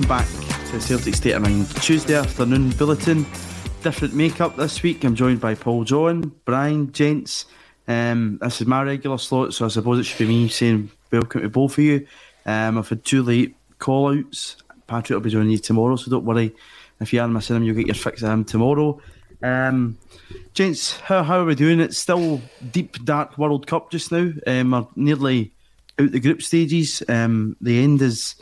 Welcome back to Celtic State of Mind Tuesday afternoon bulletin. Different makeup this week. I'm joined by Paul John, Brian, gents. Um, this is my regular slot, so I suppose it should be me saying welcome to both of you. Um, I've had two late call outs. Patrick will be joining you tomorrow, so don't worry. If you are missing him, you'll get your fix of him tomorrow. Um, gents, how, how are we doing? It's still deep, dark World Cup just now. Um, we're nearly out the group stages. Um, the end is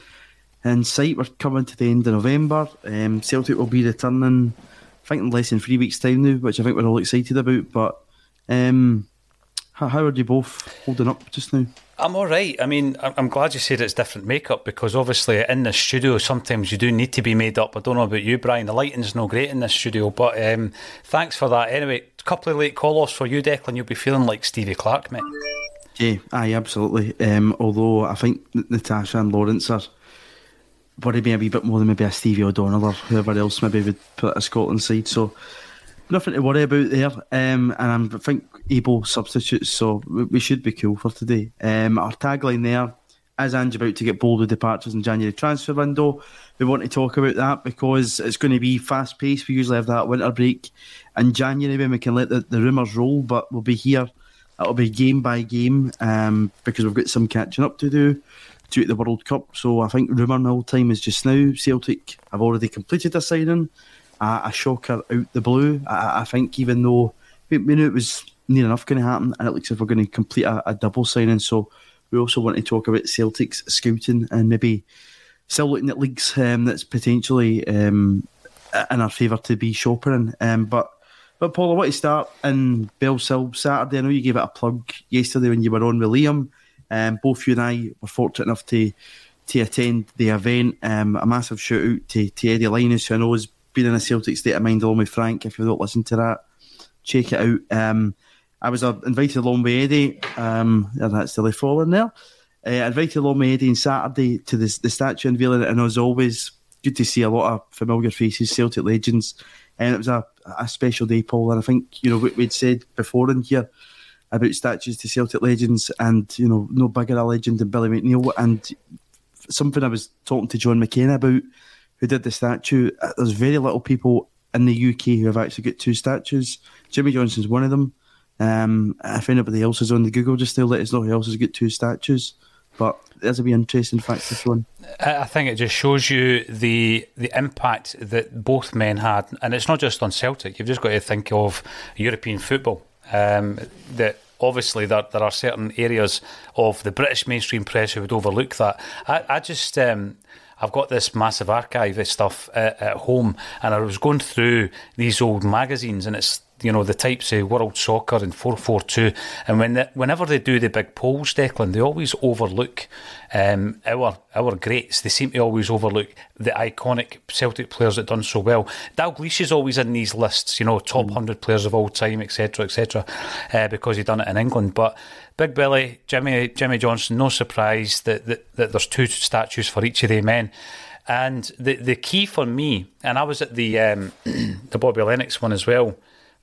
in sight. We're coming to the end of November. Um, Celtic will be returning, I think, in less than three weeks' time now, which I think we're all excited about. But um, how, how are you both holding up just now? I'm all right. I mean, I'm glad you said it's different makeup because obviously in the studio sometimes you do need to be made up. I don't know about you, Brian. The lighting's no great in this studio, but um, thanks for that. Anyway, a couple of late call offs for you, Declan. You'll be feeling like Stevie Clarke, mate. Yeah, aye, absolutely. Um, although I think Natasha and Lawrence are worried me a wee bit more than maybe a Stevie O'Donnell or whoever else maybe would put a Scotland side. So nothing to worry about there. Um, and I think able substitutes, so we, should be cool for today. Um, our tagline there, as Ange about to get bold with departures in January transfer window, we want to talk about that because it's going to be fast paced. We usually have that winter break in January when we can let the, the rumours roll, but we'll be here. It'll be game by game um, because we've got some catching up to do to the World Cup. So I think rumour mill time is just now. Celtic have already completed a signing, uh, a shocker out the blue. I, I think even though we, we knew it was near enough going to happen, and it looks if we're going to complete a, a double signing. So we also want to talk about Celtic's scouting and maybe still looking at leagues um, that's potentially um, in our favour to be shopping in. Um, but but Paul, I want to start in Bellshill Saturday. I know you gave it a plug yesterday when you were on with Liam. Um, both you and I were fortunate enough to to attend the event. Um, a massive shout out to, to Eddie Linus, who I know has been in a Celtic state of mind along with Frank. If you don't listen to that, check it out. Um, I was uh, invited along with Eddie, um, and that's still falling there. Uh, invited along with Eddie on Saturday to the, the statue unveiling, and as always, good to see a lot of familiar faces, Celtic legends. And it was a, a special day, Paul. And I think, you know, we'd said before in here about statues to Celtic legends, and, you know, no bigger a legend than Billy McNeill. And something I was talking to John McKenna about, who did the statue, uh, there's very little people in the UK who have actually got two statues. Jimmy Johnstone's one of them. Um, if anybody else is on the Google, just to let us know who else has got two statues. But there's a be interesting fact in. I I think it just shows you the the impact that both men had, and it's not just on Celtic. You've just got to think of European football. Um, that obviously there there are certain areas of the British mainstream press who would overlook that. I, I just um, I've got this massive archive of stuff at, at home, and I was going through these old magazines, and it's you know the types of world soccer and four four two, and when the, whenever they do the big polls, Declan, they always overlook um, our our greats. They seem to always overlook the iconic Celtic players that done so well. Dalglish is always in these lists, you know, top mm. hundred players of all time, etc., etc., uh, because he done it in England. But Big Billy, Jimmy Jimmy Johnstone, no surprise that, that, that there's two statues for each of the men. And the the key for me, and I was at the um, the Bobby Lennox one as well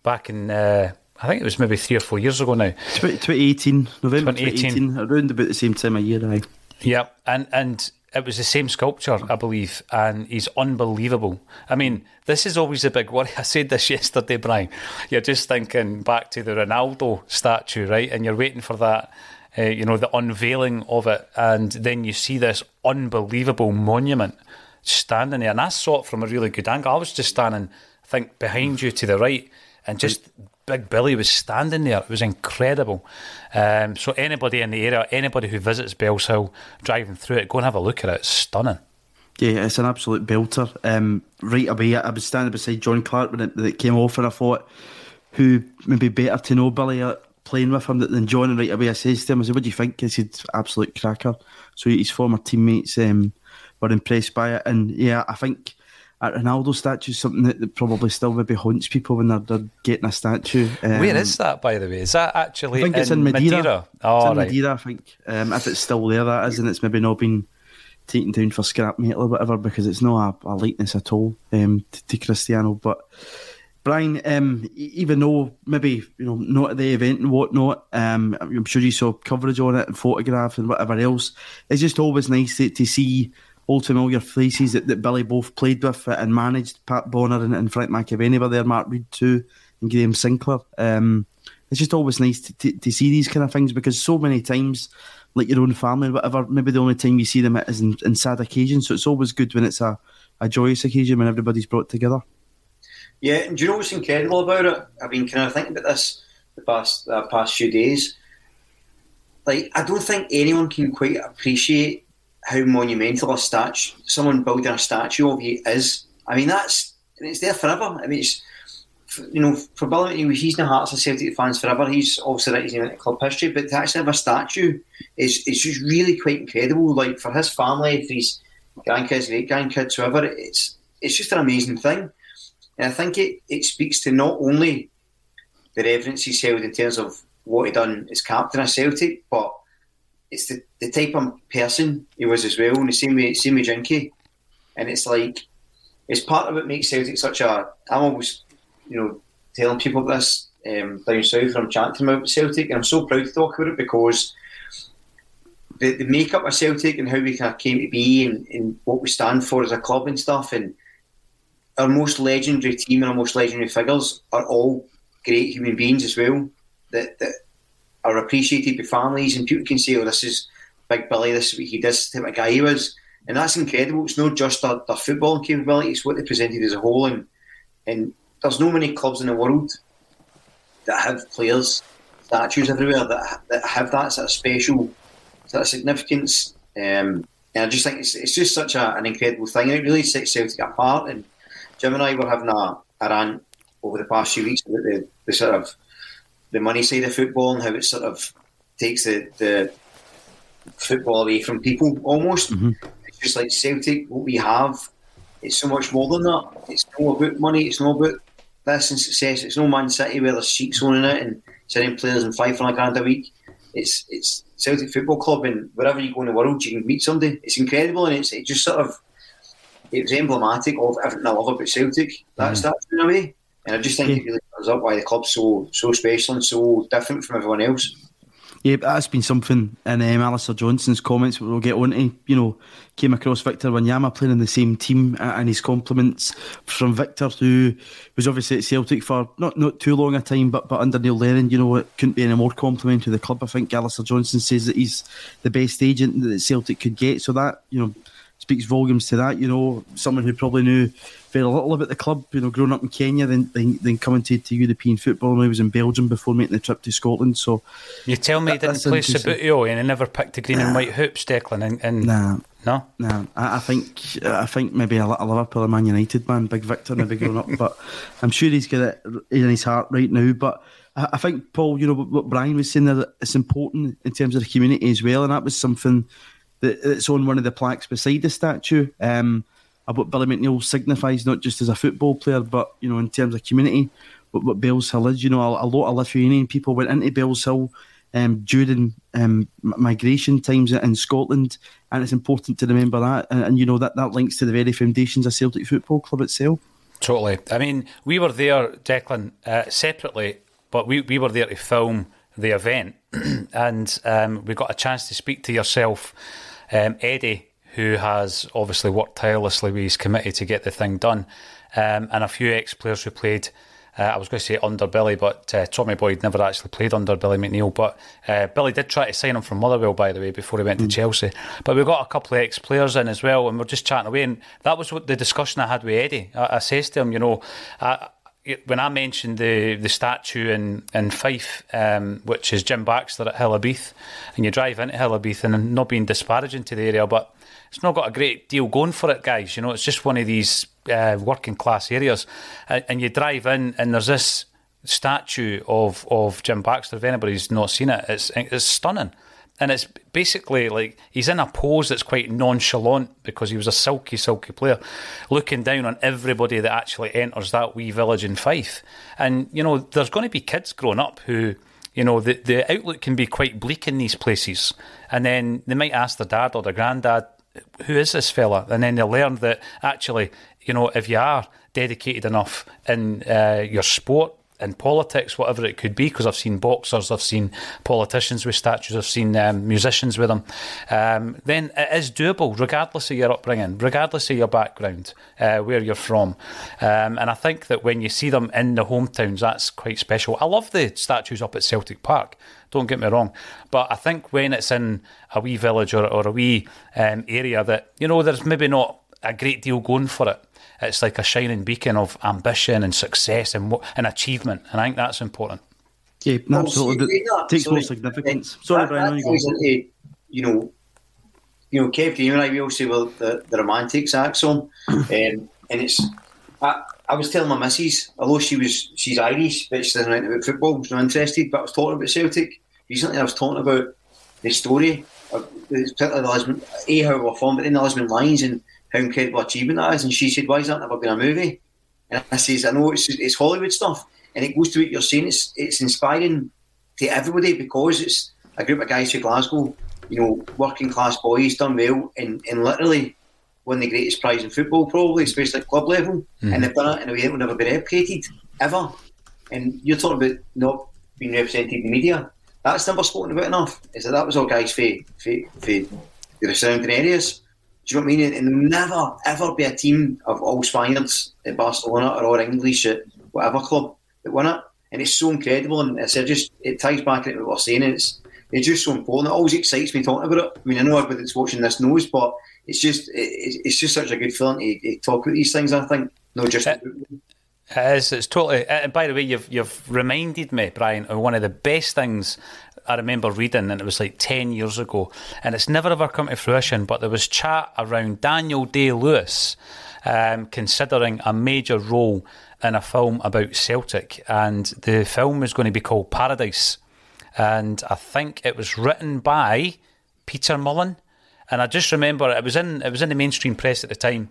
back in, uh, I think it was maybe three or four years ago now. 2018, November 2018, 2018 around about the same time of year, aye. Yeah, and, and it was the same sculpture, I believe, and he's unbelievable. I mean, this is always a big worry. I said this yesterday, Brian. You're just thinking back to the Ronaldo statue, right? And you're waiting for that, uh, you know, the unveiling of it, and then you see this unbelievable monument standing there. And I saw it from a really good angle. I was just standing, I think, behind you to the right and just Big Billy was standing there. It was incredible. Um, so anybody in the area, anybody who visits Bellshill, driving through it, go and have a look at it. It's stunning. Yeah, it's an absolute belter. Um, right away, I was standing beside John Clark when it, it, came off, and I thought, who maybe better to know Billy uh, playing with him than John? And right away, I says to him, I said, "What do you think?" He said, "Absolute cracker." So his former teammates um, were impressed by it, and yeah, I think a Ronaldo statue is something that probably still maybe haunts people when they're, they're getting a statue. Um, Where is that, by the way? Is that actually? I think in it's in Madeira. Madeira. Oh, it's in right. Madeira, I think. Um, if it's still there, that is, and it's maybe not been taken down for scrap metal or whatever because it's not a, a likeness at all um, to, to, Cristiano. But Brian, um, even though maybe you know not at the event and whatnot, um, I'm sure you saw coverage on it and photographs and whatever else. It's just always nice to, to see old familiar faces that, that Billy both played with and managed. Pat Bonner and, and Frank McAvennie were there, Mark Reid too, and Graham Sinclair. Um, it's just always nice to, to, to, see these kind of things because so many times, like your own family, or whatever, maybe the only time you see them is in, in sad occasions. So it's always good when it's a, a joyous occasion when everybody's brought together. Yeah, and do you know what's incredible about it? I've been kind of thinking about this the past uh, past few days. Like, I don't think anyone can quite appreciate how monumental a statue, someone building a statue of you is. I mean, that's it's there forever. I mean, it's you know, for Billy, he's in the hearts of Celtic fans forever. He's obviously written into club history, but to actually have a statue is is just really quite incredible. Like for his family, for his grandkids, great grandkids, whoever, it's it's just an amazing thing. And I think it, it speaks to not only the reverence he's held in terms of what he done as captain of Celtic, but it's the, the type of person he was as well, and the same way, same with Jinky. And it's like, it's part of what makes Celtic such a. I'm always, you know, telling people this um, down south and I'm chatting about Celtic, and I'm so proud to talk about it because the, the makeup of Celtic and how we kind of came to be and, and what we stand for as a club and stuff, and our most legendary team and our most legendary figures are all great human beings as well. That, that are appreciated by families, and people can say, "Oh, this is Big Billy. This is what he does. Type of guy he was," and that's incredible. It's not just their, their footballing capability; it's what they presented as a whole. And and there's no many clubs in the world that have players statues everywhere that that have that sort of special sort of significance. Um, and I just think it's, it's just such a, an incredible thing, and it really sets Celtic apart. And Jim and I were having a, a rant over the past few weeks about the, the sort of the money side of football and how it sort of takes the, the football away from people almost. Mm-hmm. It's just like Celtic, what we have, it's so much more than that. It's not about money, it's not about this and success. It's no Man City where there's sheets owning it and selling players and five for a grand a week. It's it's Celtic Football Club and wherever you go in the world you can meet somebody. It's incredible and it's it just sort of it was emblematic of everything I love about Celtic. That's mm-hmm. that in a way. And I just think yeah. it really comes up why the club's so so special and so different from everyone else. Yeah, that's been something in um, Alistair Johnston's comments we'll get on to. You know, came across Victor Wanyama playing in the same team uh, and his compliments from Victor, who was obviously at Celtic for not not too long a time, but but under Neil Lennon, you know, it couldn't be any more compliment to the club. I think Alistair Johnston says that he's the best agent that Celtic could get. So that, you know, speaks volumes to that. You know, someone who probably knew very little about the club. You know, growing up in Kenya, then then, then coming to, to European football. when he was in Belgium before making the trip to Scotland. So you tell me he didn't play Subbuteo and he never picked the green and white hoops, Declan. And, and nah, No, no. I, I think I think maybe a, a Liverpool or Man United man, big Victor, maybe growing up, but I'm sure he's got it in his heart right now. But I, I think Paul, you know what Brian was saying there, it's important in terms of the community as well, and that was something that, that's on one of the plaques beside the statue. Um, about Billy McNeill signifies not just as a football player, but you know in terms of community, what, what Bellshill is. You know, a, a lot of Lithuanian people went into Bellshill um, during um, migration times in Scotland, and it's important to remember that. And, and, you know that that links to the very foundations of Celtic Football Club itself. Totally. I mean, we were there, Declan, uh, separately, but we, we were there to film the event, and um, we got a chance to speak to yourself, um, Eddie, who has obviously worked tirelessly with his committee to get the thing done, um, and a few ex players who played uh, I was going to say under Billy, but uh, Tommy Boyd never actually played under Billy McNeill. But uh, Billy did try to sign him from Motherwell, by the way, before he went mm. to Chelsea. But we've got a couple of ex players in as well, and we're just chatting away. And that was what the discussion I had with Eddie. I, I says to him, you know, I, when I mentioned the the statue in in Fife, um, which is Jim Baxter at Hill-a-Beath, and you drive into Hill-a-Beath, and not being disparaging to the area, but it's not got a great deal going for it, guys. You know, it's just one of these uh, working class areas, and, and, you drive in, and there's this statue of of Jim Baxter. If anybody's not seen it, it's it's stunning, and it's basically like he's in a pose that's quite nonchalant because he was a silky, silky player, looking down on everybody that actually enters that wee village in Fife, and you know, there's going to be kids growing up who you know, the, the outlook can be quite bleak in these places. And then they might ask their dad or their granddad, who is this fella? And then they learn that actually, you know, if you are dedicated enough in uh, your sport, in politics, whatever it could be, because I've seen boxers, I've seen politicians with statues, I've seen um, musicians with them, um, then it is doable, regardless of your upbringing, regardless of your background, uh, where you're from. Um, and I think that when you see them in the hometowns, that's quite special. I love the statues up at Celtic Park. Don't get me wrong, but I think when it's in a wee village or, or a wee um, area that you know there's maybe not a great deal going for it. It's like a shining beacon of ambition and success and and achievement, and I think that's important. Yeah, absolutely. It takes more significance. Sorry, Brian. Into, you know, you know, Kev, you and I we all say well the, the romantics axon, um, and it's. I, I was telling my missus, although she was she's Irish, but she doesn't know about football, she's not interested. But I was talking about Celtic recently. I was talking about the story, of, particularly the Lisbon, a how we're formed, but in the Lisbon Lions and how incredible achievement that is. And she said, "Why has that never been a movie?" And I says, "I know it's it's Hollywood stuff, and it goes to what you're saying. It's it's inspiring to everybody because it's a group of guys from Glasgow, you know, working class boys done well, and and literally." won the greatest prize in football, probably, especially at club level, mm. and they've done it in a way that will never be replicated ever. And you're talking about not being represented in the media. That's never spoken about enough. Is that that was all guys for, for, for the surrounding areas. Do you know what I mean? And, never ever be a team of all Spaniards at Barcelona or all English at whatever club that won it. And it's so incredible, and it's just it ties back into what we're saying. It's it's just so important. It always excites me talking about it. I mean, I know everybody that's watching this knows, but it's just it, it's just such a good feeling to, to, talk about these things. I think, no, just. It, it is. It's totally. Uh, and by the way, you've you've reminded me, Brian, of one of the best things I remember reading, and it was like 10 years ago, and it's never ever come to fruition. But there was chat around Daniel Day Lewis um, considering a major role in a film about Celtic, and the film was going to be called Paradise. And I think it was written by Peter Mullan. And I just remember it was in it was in the mainstream press at the time,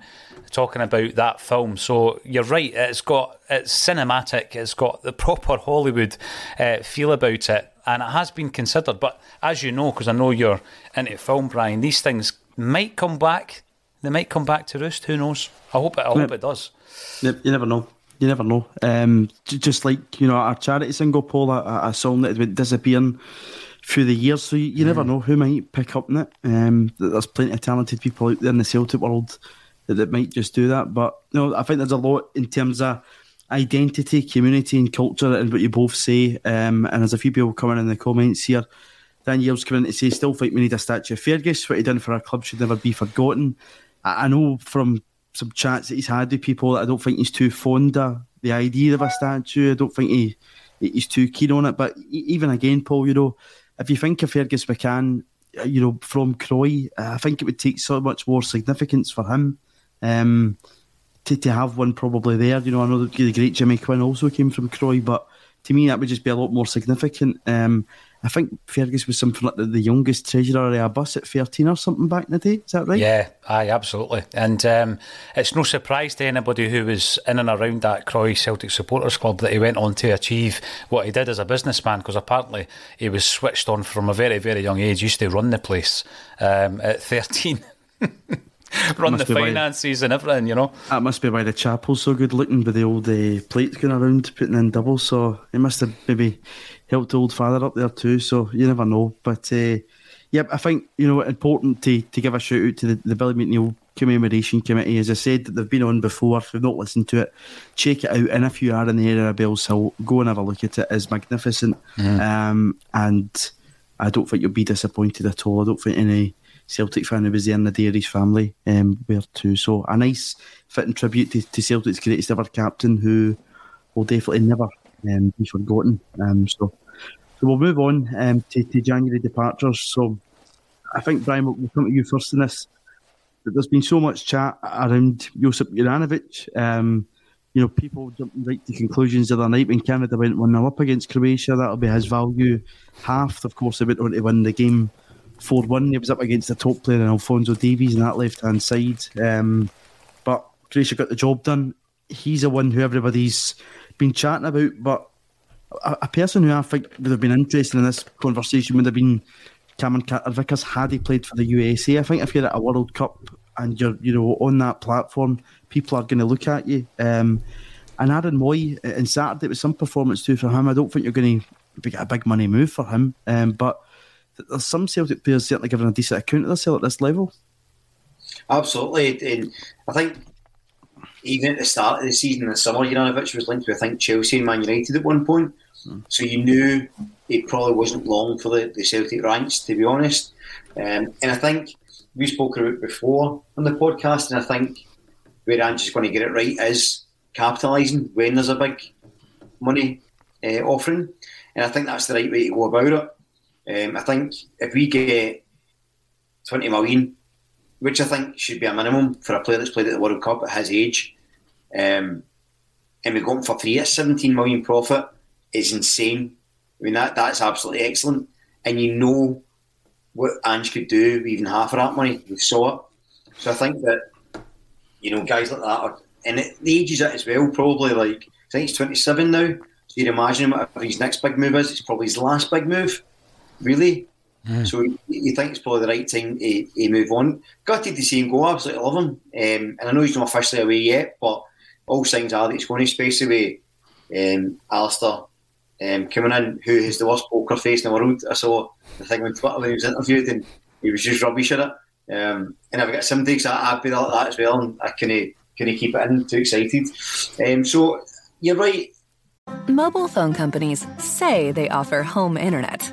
talking about that film. So you're right; it's got it's cinematic. It's got the proper Hollywood uh, feel about it, and it has been considered. But as you know, because I know you're into film, Brian, these things might come back. They might come back to roost. Who knows? I hope it. I hope it does. You never know. You never know. Um, just like you know, our charity single, Paul, a, a song that been disappearing through the years, so you, you mm. never know who might pick up on it. Um, there's plenty of talented people out there in the Celtic world that, that might just do that. But you know, I think there's a lot in terms of identity, community, and culture, and what you both say. Um, and there's a few people coming in the comments here. Danielle's coming in to say, still think we need a statue of Fergus. What he done for our club should never be forgotten. I, I know from some chats that he's had with people that I don't think he's too fond of the idea of a statue. I don't think he he's too keen on it. But even again, Paul, you know, if you think of Fergus McCann, you know, from Croy. I think it would take so much more significance for him um, to, to have one probably there. You know, I know the great Jimmy Quinn also came from Croy, but to me that would just be a lot more significant. Um, I think Fergus was something like the, the youngest treasurer of a bus at 13 or something back in the day. Is that right? Yeah, aye, absolutely. And um, it's no surprise to anybody who was in and around that Croy Celtic Supporters Club that he went on to achieve what he did as a businessman because apparently he was switched on from a very, very young age. He used to run the place um, at 13. run the finances why, and everything, you know. That must be why the chapel's so good looking with the old uh, plates going around putting in double. So it must have maybe helped the old father up there too. So you never know. But uh, yeah, I think you know important to, to give a shout out to the, the Billy McNeill commemoration committee. As I said, they've been on before. If you've not listened to it, check it out. And if you are in the area of Bellshill, go and have a look at it. It's magnificent. Mm. Um, and I don't think you'll be disappointed at all. I don't think any Celtic fan who was there in the Dairies family um, were too. So a nice fitting tribute to, to Celtic's greatest ever captain who will definitely never um, be forgotten. Um, so, so we'll move on um, to, to January departures. So I think, Brian, we'll, come to you first in this. There's been so much chat around Josip Juranovic. Um, you know, people jumping right to conclusions the other night when Canada went 1 0 up against Croatia. That'll be his value half. Of course, they went on to win the game 4 1. He was up against the top player in Alphonso Davies on that left hand side. Um, but Croatia got the job done. He's the one who everybody's been chatting about. But a, a, person who I think would have been interested in this conversation would have been Cameron Carter Vickers had he played for the USA. I think if you're at a World Cup and you're you know on that platform, people are going to look at you. Um, and Aaron Mooy in Saturday it was some performance too for him. I don't think you're going to get a big money move for him, um, but there's some Celtic players certainly giving a decent account of themselves at this level. Absolutely, and I think even at the start of the season in the summer, Juranovic was linked to I think Chelsea and Man United at one point. Mm. So you knew it probably wasn't long for the, the Celtic ranks, to be honest. Um, and I think we spoke about it before on the podcast, and I think where Ange's going to get it right is capitalising when there's a big money uh, offering. And I think that's the right way to go about it. Um, I think if we get 20 million, which I think should be a minimum for a player that's played at the World Cup at his age, um, and we go for three at 17 million profit, is insane. I mean, that that's absolutely excellent. And you know what Ange could do with even half of that money. We saw it. So I think that, you know, guys like that are, and it, the age is it as well, probably like, I think he's 27 now. So you'd imagine whatever his next big move is, it's probably his last big move really. Mm. So you think it's probably the right time to, to move on. Gutted to see him go, absolutely love him. Um, and I know he's not officially away yet, but all signs are that he's going to space away. Um, Alistair um, coming in, who has the worst poker face in the world. I saw the thing on Twitter when he was interviewed and he was just rubbish at it. Um, and I've got somebody that's happy like that as well, and I can can keep it in. Too excited. Um, so you're right. Mobile phone companies say they offer home internet.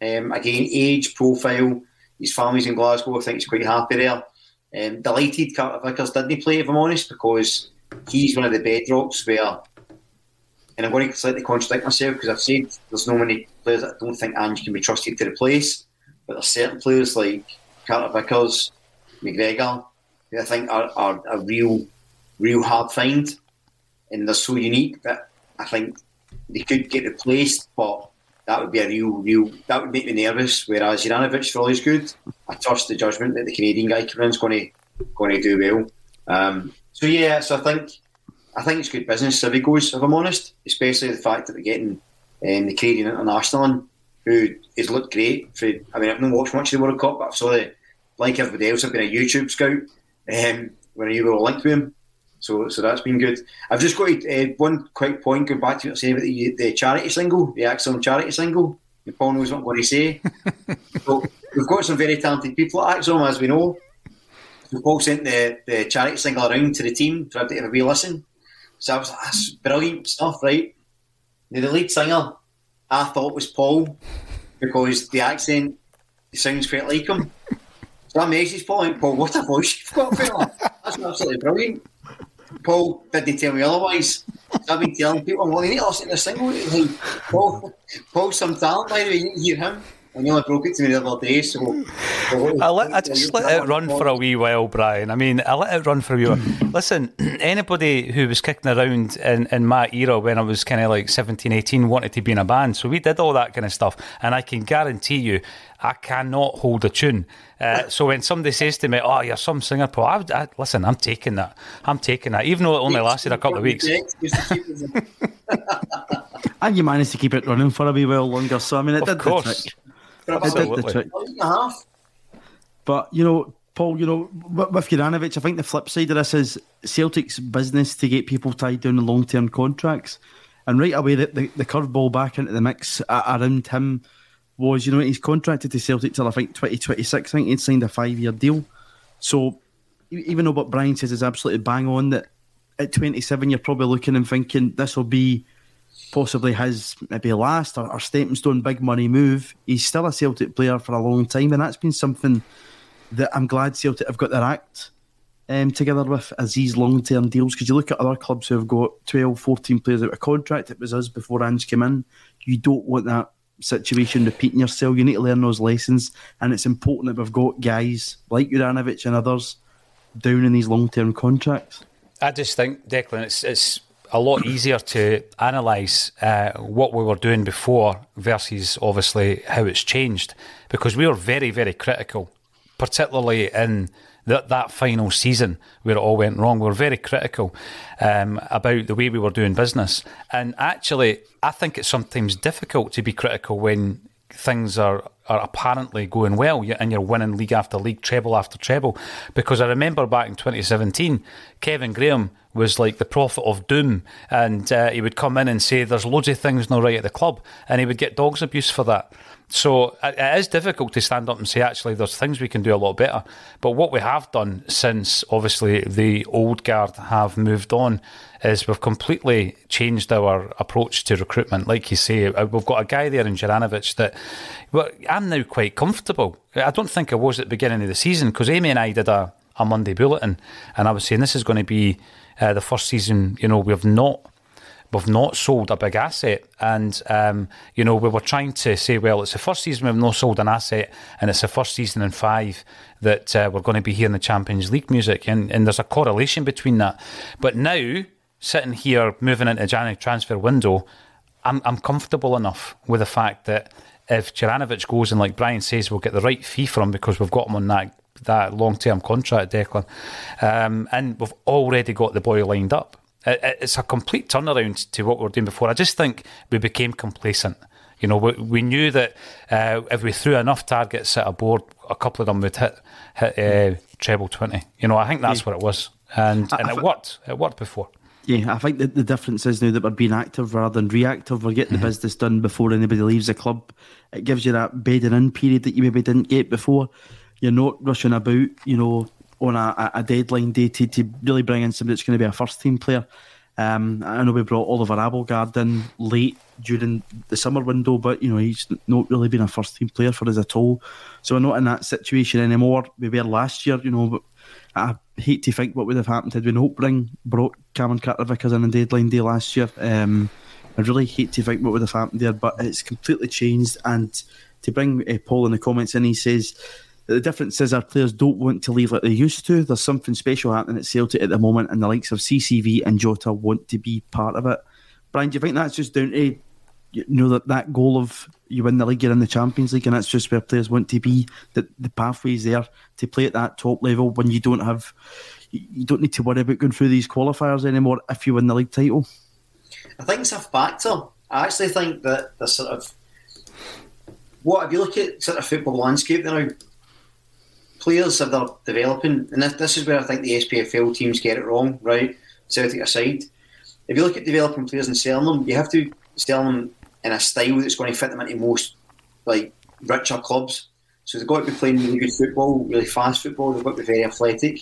Um, again, age, profile, his family's in Glasgow. I think he's quite happy there. Um, delighted Carter Vickers didn't play, if I'm honest, because he's one of the bedrocks where, and I'm going to slightly contradict myself because I've said there's no many players that I don't think Ange can be trusted to replace, but there's certain players like Carter Vickers, McGregor, who I think are, are a real, real hard find, and they're so unique that I think they could get replaced, but that would be a real, real. That would make me nervous. Whereas Juranovic, for all he's good, I trust the judgment that the Canadian guy coming in is going to going to do well. Um, so yeah, so I think I think it's good business if he goes. If I'm honest, especially the fact that we're getting um, the Canadian international in, who has looked great. For I mean, I've not watched much of the World Cup, but I've saw the like everybody else. I've been a YouTube scout um, when you were linked with him. So, so that's been good. I've just got uh, one quick point going back to what saying about the, the charity single, the excellent charity single. Paul knows what I'm going to say. so, we've got some very talented people at ACSOM, as we know. So Paul sent the, the charity single around to the team for everybody to have a wee listen. So I was like, that's brilliant stuff, right? Now, the lead singer, I thought was Paul because the accent sounds quite like him. So I messaged Paul and Paul, what a voice you've got, fella. That's absolutely brilliant. Paul didn't tell me otherwise. I've been telling people, well, they need to listen to the single. Like, Paul, Paul's some talent, by the way, you hear him. I nearly broke it to me the other day, so. I, let, I just let it run for a wee while, Brian. I mean, I let it run for a wee while. Listen, anybody who was kicking around in, in my era when I was kind of like 17, 18 wanted to be in a band. So we did all that kind of stuff. And I can guarantee you, I cannot hold a tune. Uh, so when somebody says to me, "Oh, you're some singer, Paul," I, I, listen. I'm taking that. I'm taking that, even though it only lasted a couple of weeks. and you managed to keep it running for a wee while longer. So I mean, it of did course. the trick. Absolutely. Did the trick. But you know, Paul, you know, with Juranovic, I think the flip side of this is Celtic's business to get people tied down in long-term contracts, and right away the, the, the curveball back into the mix uh, around him was, you know, he's contracted to Celtic till I think 2026. I think he'd signed a five-year deal. So even though what Brian says is absolutely bang on, that at 27 you're probably looking and thinking this will be possibly his maybe last or, or stepping stone big money move. He's still a Celtic player for a long time, and that's been something that I'm glad Celtic have got their act um, together with as these long term deals. Because you look at other clubs who have got 12, 14 players out of contract, it was us before Ange came in. You don't want that situation repeating yourself. You need to learn those lessons, and it's important that we've got guys like Juranovic and others down in these long term contracts. I just think, Declan, it's, it's a lot easier to analyse uh, what we were doing before versus obviously how it's changed because we were very, very critical, particularly in that, that final season where it all went wrong. We were very critical um, about the way we were doing business. And actually, I think it's sometimes difficult to be critical when things are are apparently going well and you're winning league after league, treble after treble. Because I remember back in 2017, Kevin Graham was like the prophet of doom and uh, he would come in and say there's loads of things not right at the club and he would get dogs abuse for that. So it is difficult to stand up and say, actually, there's things we can do a lot better. But what we have done since, obviously, the old guard have moved on is we've completely changed our approach to recruitment. Like you say, uh, we've got a guy there in Juranovic that well, I'm now quite comfortable. I don't think I was at the beginning of the season because Amy and I did a, a Monday bulletin and I was saying this is going to be uh, the first season, you know, we've not we've not sold a big asset. And, um, you know, we were trying to say, well, it's the first season we've not sold an asset, and it's the first season in five that uh, we're going to be hearing the Champions League music. And, and there's a correlation between that. But now, sitting here, moving into January transfer window, I'm, I'm comfortable enough with the fact that if Juranovic goes and, like Brian says, we'll get the right fee from because we've got him on that that long term contract, Declan, um, and we've already got the boy lined up it's a complete turnaround to what we were doing before. I just think we became complacent. You know, we, we knew that uh, if we threw enough targets at a board, a couple of them would hit, hit uh, treble 20. You know, I think that's yeah. what it was. And, and it worked. It worked before. Yeah, I think the, the difference is now that we're being active rather than reactive. We're getting mm-hmm. the business done before anybody leaves the club. It gives you that bedding in period that you maybe didn't get before. You're not rushing about, you know, on a, a deadline day to, to really bring in somebody that's going to be a first team player. Um, I know we brought Oliver Abildgaard in late during the summer window, but you know he's not really been a first team player for us at all. So we're not in that situation anymore. We were last year, you know. But I hate to think what would have happened had we not bring brought Cameron Carter-Vickers in on deadline day last year. Um, I really hate to think what would have happened there, but it's completely changed. And to bring uh, Paul in the comments in, he says the difference is our players don't want to leave like they used to. There's something special happening at Celtic at the moment, and the likes of CCV and Jota want to be part of it. Brian, do you think that's just down to you know that that goal of you win the league, you're in the Champions League, and that's just where players want to be. That the pathways there to play at that top level when you don't have, you don't need to worry about going through these qualifiers anymore if you win the league title. I think it's a factor. I actually think that the sort of what if you look at sort of football landscape now, players that they're developing, and this, this is where I think the SPFL teams get it wrong, right? Celtic aside. If you look at developing players and selling them, you have to sell them in a style that's going to fit them into most like richer clubs. So they've got to be playing really good football, really fast football. They've got to be very athletic,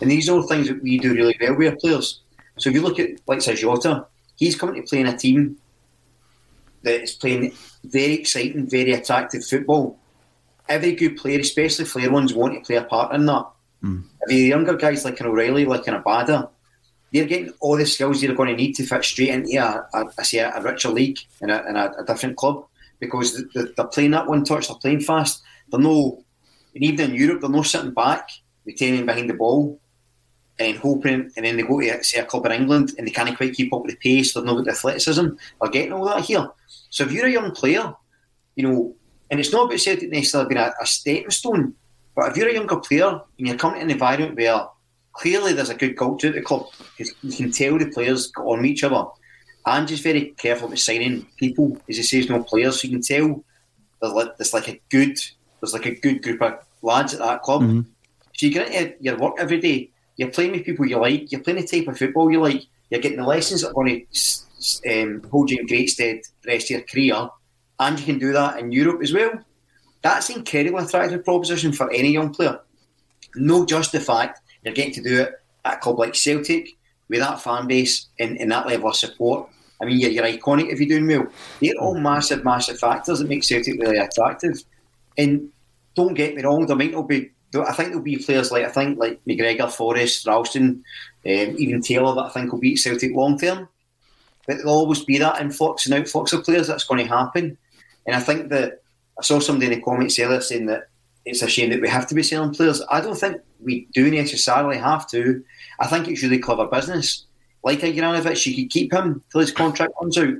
and these are all things that we do really well with our players. So if you look at like say Jota, he's coming to play in a team that is playing very exciting, very attractive football. Every good player, especially Flair ones, want to play a part in that. Mm. If the younger guys like an O'Riley, like an Abada, they're getting all the skills they're going to need to fit straight into a, a, a, say a richer league in a, in a, a different club because they're playing that one touch, they're playing fast. They're no, and even in Europe, they're not sitting back, retaining behind the ball and hoping, and then they go to say a club in England and they can't quite keep up with the pace. They're not got the athleticism. They're getting all that here. So if you're a young player, you know, and it's not about Celtic necessarily being a, a stepping stone, but if you're a younger player and you're coming to an environment where clearly there's a good culture at the club, because you can tell the players get on with each other. And just very careful with signing people, as he says, no players. So you can tell there's like, there's like a good there's like a good group of lads at that club. Mm-hmm. So you get into your work every day. You're playing with people you like. You're playing the type of football you like. You're getting the lessons that are going to um, hold you in great stead the rest of your career, and you can do that in Europe as well. That's an incredibly attractive proposition for any young player. No, just the fact you're getting to do it at a club like Celtic with that fan base and, and that level of support. I mean, you're, you're iconic if you're doing well. They're all massive, massive factors that make Celtic really attractive. And don't get me wrong, there might not be. I think there'll be players like I think like McGregor, Forrest, Ralston, um, even Taylor that I think will beat Celtic long term. But there'll always be that influx and outflux of players that's going to happen. And I think that I saw somebody in the comments earlier saying that it's a shame that we have to be selling players. I don't think we do necessarily have to. I think it's really clever business. Like a Juranovic, you could keep him till his contract runs out.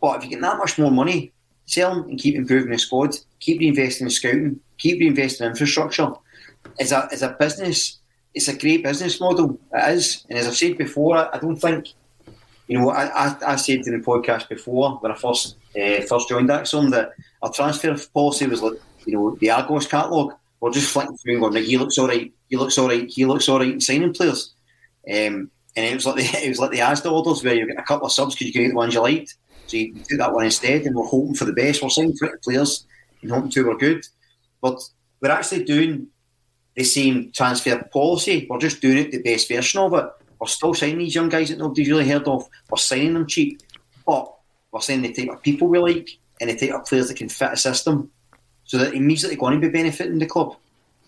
But if you get that much more money, sell him and keep improving the squad, keep reinvesting in scouting, keep reinvesting in infrastructure. As a, as a business, it's a great business model. It is. And as I've said before, I, I don't think, you know, I, I, I, said in the podcast before when I first uh, first joined ACSOM that our transfer policy was like you know, the Argos catalogue. We're just flicking through and going, he looks all right, he looks all right, he looks all right, signing players. Um, and it was like the it was like the ASDA orders where you get a couple of subs because you can get the ones you liked. So you do that one instead, and we're hoping for the best. We're signing players and hoping two were good, but we're actually doing the same transfer policy. We're just doing it the best version of it. We're still signing these young guys that nobody's really heard of. We're signing them cheap, but we're signing the type of people we like and the type of players that can fit a system so they're immediately going to be benefiting the club.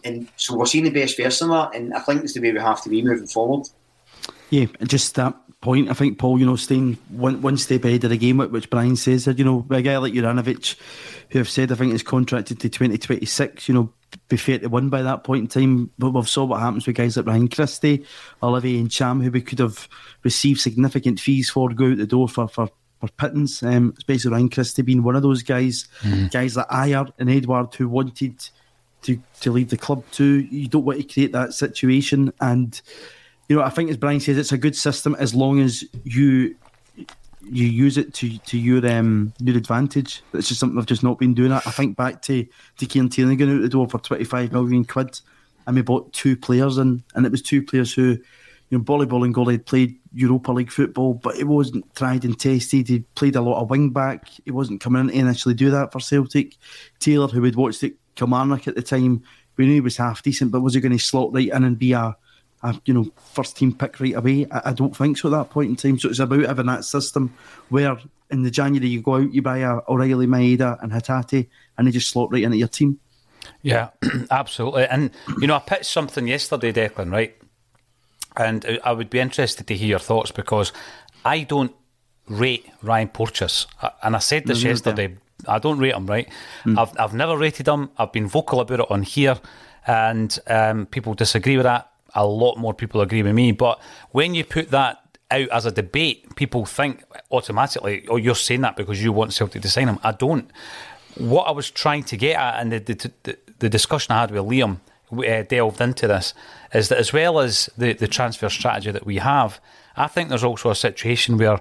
And so we're seeing the best version of that, and I think it's the way we have to be moving forward. Yeah, and just that point, I think Paul, you know, staying one, one step ahead of the game, which Brian says, that, you know, a guy like Juranovic, who have said I think is contracted to 2026, you know, be fair to win by that point in time. But we've saw what happens with guys like Ryan Christie, Olivier Ntcham, who we could have received significant fees for, go out the door for, for for pittance, um, especially Ryan Christie being one of those guys, mm. guys like Ajer and Edouard who wanted to, to leave the club too. You don't want to create that situation. And, you know, I think as Brian says, it's a good system as long as you you use it to to your um your advantage. It's just something I've just not been doing. I, I think back to to Kieran Tierney going out the door for twenty five million quid, and we bought two players in, and it was two players who you know, Volleyball and Goalie had played Europa League football, but it wasn't tried and tested. He played a lot of wing back. He wasn't coming in to initially do that for Celtic. Taylor, who had watched it Kilmarnock at the time, we knew he was half decent, but was he going to slot right in and be a, a you know first team pick right away? I, I, don't think so at that point in time. So it's about having that system where in the January you go out, you buy a O'Riley, Maeda, and Hatate, and they just slot right into your team. Yeah, absolutely. And you know, I pitched something yesterday, Declan. Right, and I would be interested to hear your thoughts because I don't rate Ryan Porteous, and I said this no, yesterday. I don't rate him, right? Mm. I've I've never rated him. I've been vocal about it on here, and um, people disagree with that. A lot more people agree with me. But when you put that out as a debate, people think automatically, "Oh, you're saying that because you want Celtic to sign him." I don't. What I was trying to get at, and the the, the, the discussion I had with Liam uh, delved into this is that as well as the, the transfer strategy that we have, I think there's also a situation where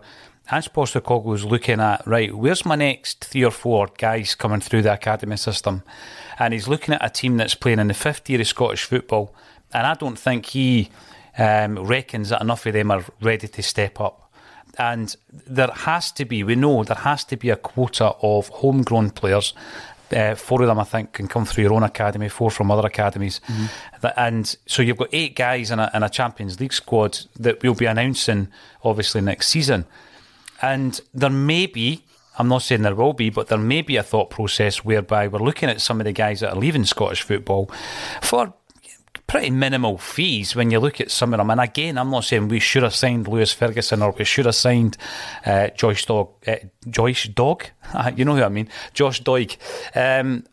Ange Postecoglou is looking at right, where's my next three or four guys coming through the academy system, and he's looking at a team that's playing in the fifth year of Scottish football, and I don't think he um, reckons that enough of them are ready to step up. And there has to be, we know there has to be a quota of homegrown players Uh, four of them, I think, can come through your own academy, four from other academies. Mm-hmm. And so you've got eight guys in a, in a Champions League squad that we'll be announcing, obviously, next season. And there may be, I'm not saying there will be, but there may be a thought process whereby we're looking at some of the guys that are leaving Scottish football for pretty minimal fees when you look at some of them. And again, I'm not saying we should have signed Lewis Ferguson or we should have signed uh, Joyce Dog, uh, Joyce Dog. you know who I mean, Josh Doig. Um,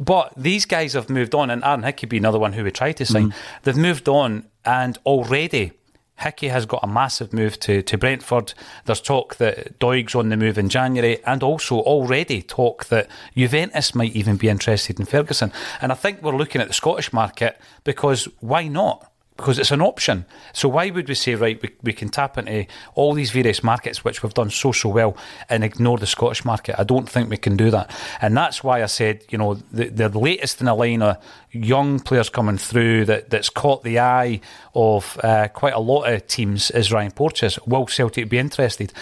but these guys have moved on, and Aaron Hickey be another one who we tried to sign. Mm. They've moved on, and already Hickey has got a massive move to, to Brentford. There's talk that Doig's on the move in January, and also already talk that Juventus might even be interested in Ferguson. And I think we're looking at the Scottish market because why not? Because it's an option. So why would we say, right, we, we can tap into all these various markets, which we've done so, so well, and ignore the Scottish market? I don't think we can do that. And that's why I said, you know, the, the latest in a line of young players coming through that, that's caught the eye of uh, quite a lot of teams is Ryan Porteous. Will Celtic be interested?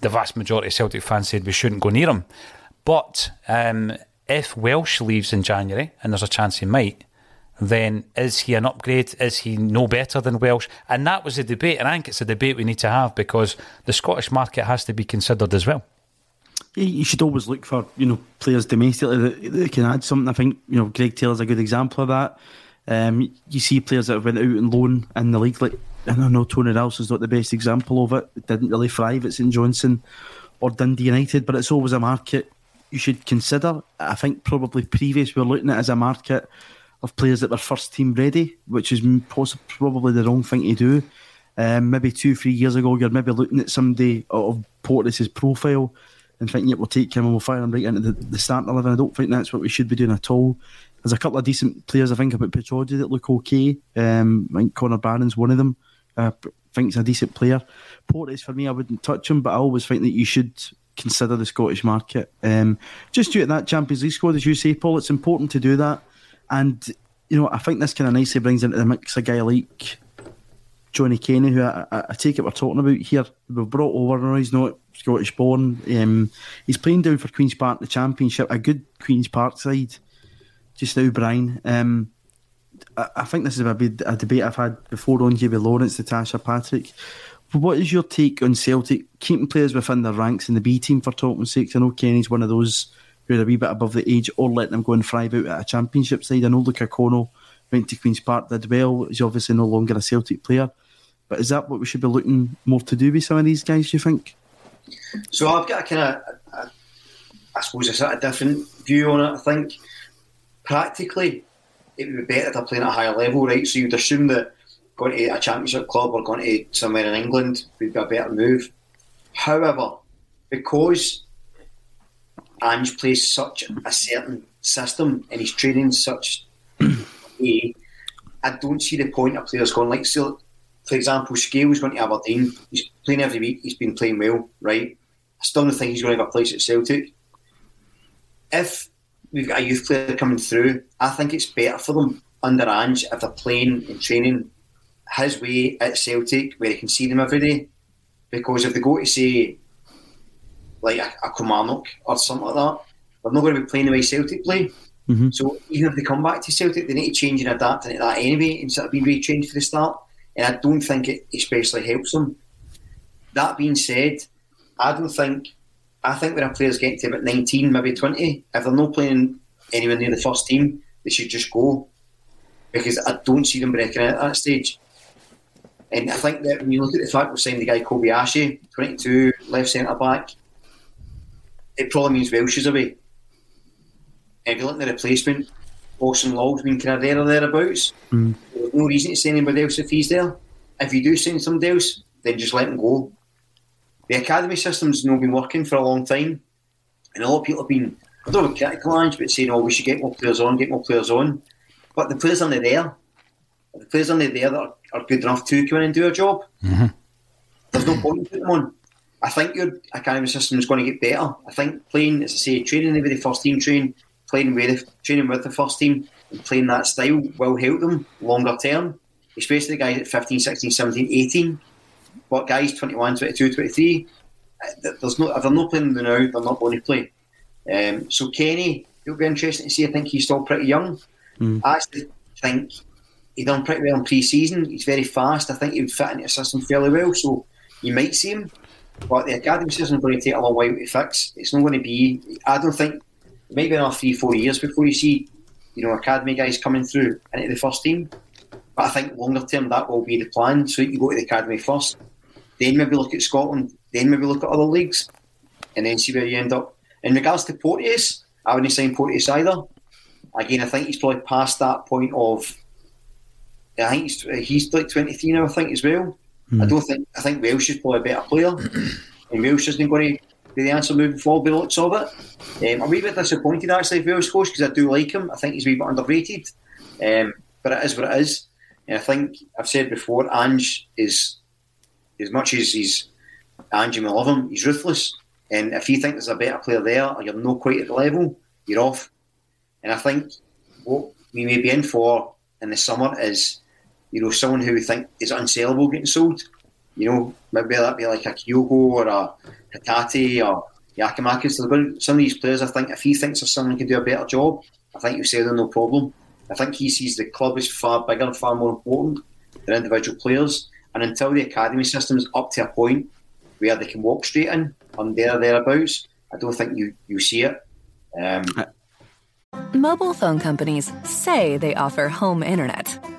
The vast majority of Celtic fans said we shouldn't go near him. But um, if Welsh leaves in January, and there's a chance he might, then is he an upgrade? Is he no better than Welsh? And that was the debate, and I think it's a debate we need to have because the Scottish market has to be considered as well. You should always look for you know players domestically that, that can add something. I think you know Greg Taylor's a good example of that. Um, you see players that have went out and loan in the league, like I don't know Tony Ralston's not the best example of it. it didn't really thrive at St Johnstone or Dundee United, but it's always a market you should consider. I think probably previous we we're looking at as a market of players that were first team ready, which is probably the wrong thing to do. Um, maybe two, three years ago, you're maybe looking at somebody of Porteous's profile and thinking, it we'll take him and we'll fire him right into the, the starting 11. I don't think that's what we should be doing at all. There's a couple of decent players, I think, about Pittodrie that look okay. Um, I think Connor Barron's one of them. I think he's a decent player. Porteous, for me, I wouldn't touch him, but I always think that you should consider the Scottish market. Um, just due to that Champions League squad, as you say, Paul, it's important to do that. And you know, I think this kind of nicely brings into the mix a guy like Johnny Kenny, who I, I, take it we're talking about here. We've brought over, now he's not Scottish born. Um, he's playing down for Queen's Park, the Championship, a good Queen's Park side just now, Brian. Um, I, I, think this is a, a debate I've had before on JB Lawrence, Natasha Patrick. What is your take on Celtic keeping players within their ranks in the B team for talking's sake? I know Kenny's one of those who are a wee bit above the age, or letting them go and thrive out at a championship side. I know Luca Connell went to Queen's Park, did well. He's obviously no longer a Celtic player. But is that what we should be looking more to do with some of these guys, do you think? So I've got a kind of, I suppose, a sort of different view on it. I think practically it would be better they're playing at a higher level, right? So you'd assume that going to a championship club or going to somewhere in England would be a better move. However, because Ange plays such a certain system and he's training such a I don't see the point of players going like so for example Scales going to Aberdeen. He's playing every week. He's been playing well right? I still don't think he's going to have a place at Celtic. If we've got a youth player coming through I think it's better for them under Ange if they're playing and training his way at Celtic where he can see them every day. Because if they go to say like a, a Kilmarnock or something like that, they're not going to be playing the way Celtic play. Mm-hmm. So even if they come back to Celtic, they need to change and adapt into that anyway instead of being retrained for the start. And I don't think it especially helps them. That being said, I don't think I think when a player's getting to about 19, maybe 20, if they're not playing anywhere near the first team, they should just go. Because I don't see them breaking out at that stage. And I think that when you look at the fact we're saying the guy Kobayashi, 22, left centre back, it probably means Welsh is away. If you look at the replacement, Austin Law's been kind of there or thereabouts. Mm. There's no reason to send anybody else if he's there. If you do send somebody else, then just let him go. The academy system's not been working for a long time, and a lot of people have been, I don't know, critical but saying, oh, we should get more players on, get more players on. But the players aren't there. The players aren't there that are, are good enough to come in and do a job. Mm-hmm. There's no point in putting them on. I think your academy system is going to get better. I think playing, as I say, training with the first team train, playing with the, training with the first team, and playing that style will help them longer term, especially the guys at 15, 16, 17, 18. But guys 21, 22, 23, there's no, if they're not playing now, they're not going to play. Um, so Kenny, it'll be interesting to see. I think he's still pretty young. Mm. I actually think he done pretty well in pre-season. He's very fast. I think he would fit into the system fairly well. So you might see him. But the academy system is going to take a long while to fix. It's not going to be. I don't think it might another three, four years before you see, you know, academy guys coming through into the first team. But I think longer term that will be the plan. So you go to the academy first, then maybe look at Scotland, then maybe look at other leagues, and then see where you end up. In regards to Porteous, I wouldn't sign Porteous either. Again, I think he's probably past that point of. I think he's, he's like 23 now, I think, as well. Mm. I don't think. I think Welsh is probably a better player. and Welsh isn't going to be the answer moving forward by the looks of it. Um, I'm a wee bit disappointed actually, Welsh coach, because I do like him. I think he's a wee bit underrated. Um, but it is what it is. And I think I've said before, Ange is, as much as he's, Ange, you love him, he's ruthless. And if you think there's a better player there, or you're not quite at the level, you're off. And I think what we may be in for in the summer is, you know, someone who think is unsellable getting sold. You know, maybe that be like a Kyogo or a Hatate or Giakoumakis. Some of these players, I think, if he thinks there's someone who can do a better job, I think you say them no problem. I think he sees the club as far bigger and far more important than individual players. And until the academy system is up to a point where they can walk straight in on there thereabouts, I don't think you, you see it. Um, Mobile phone companies say they offer home internet.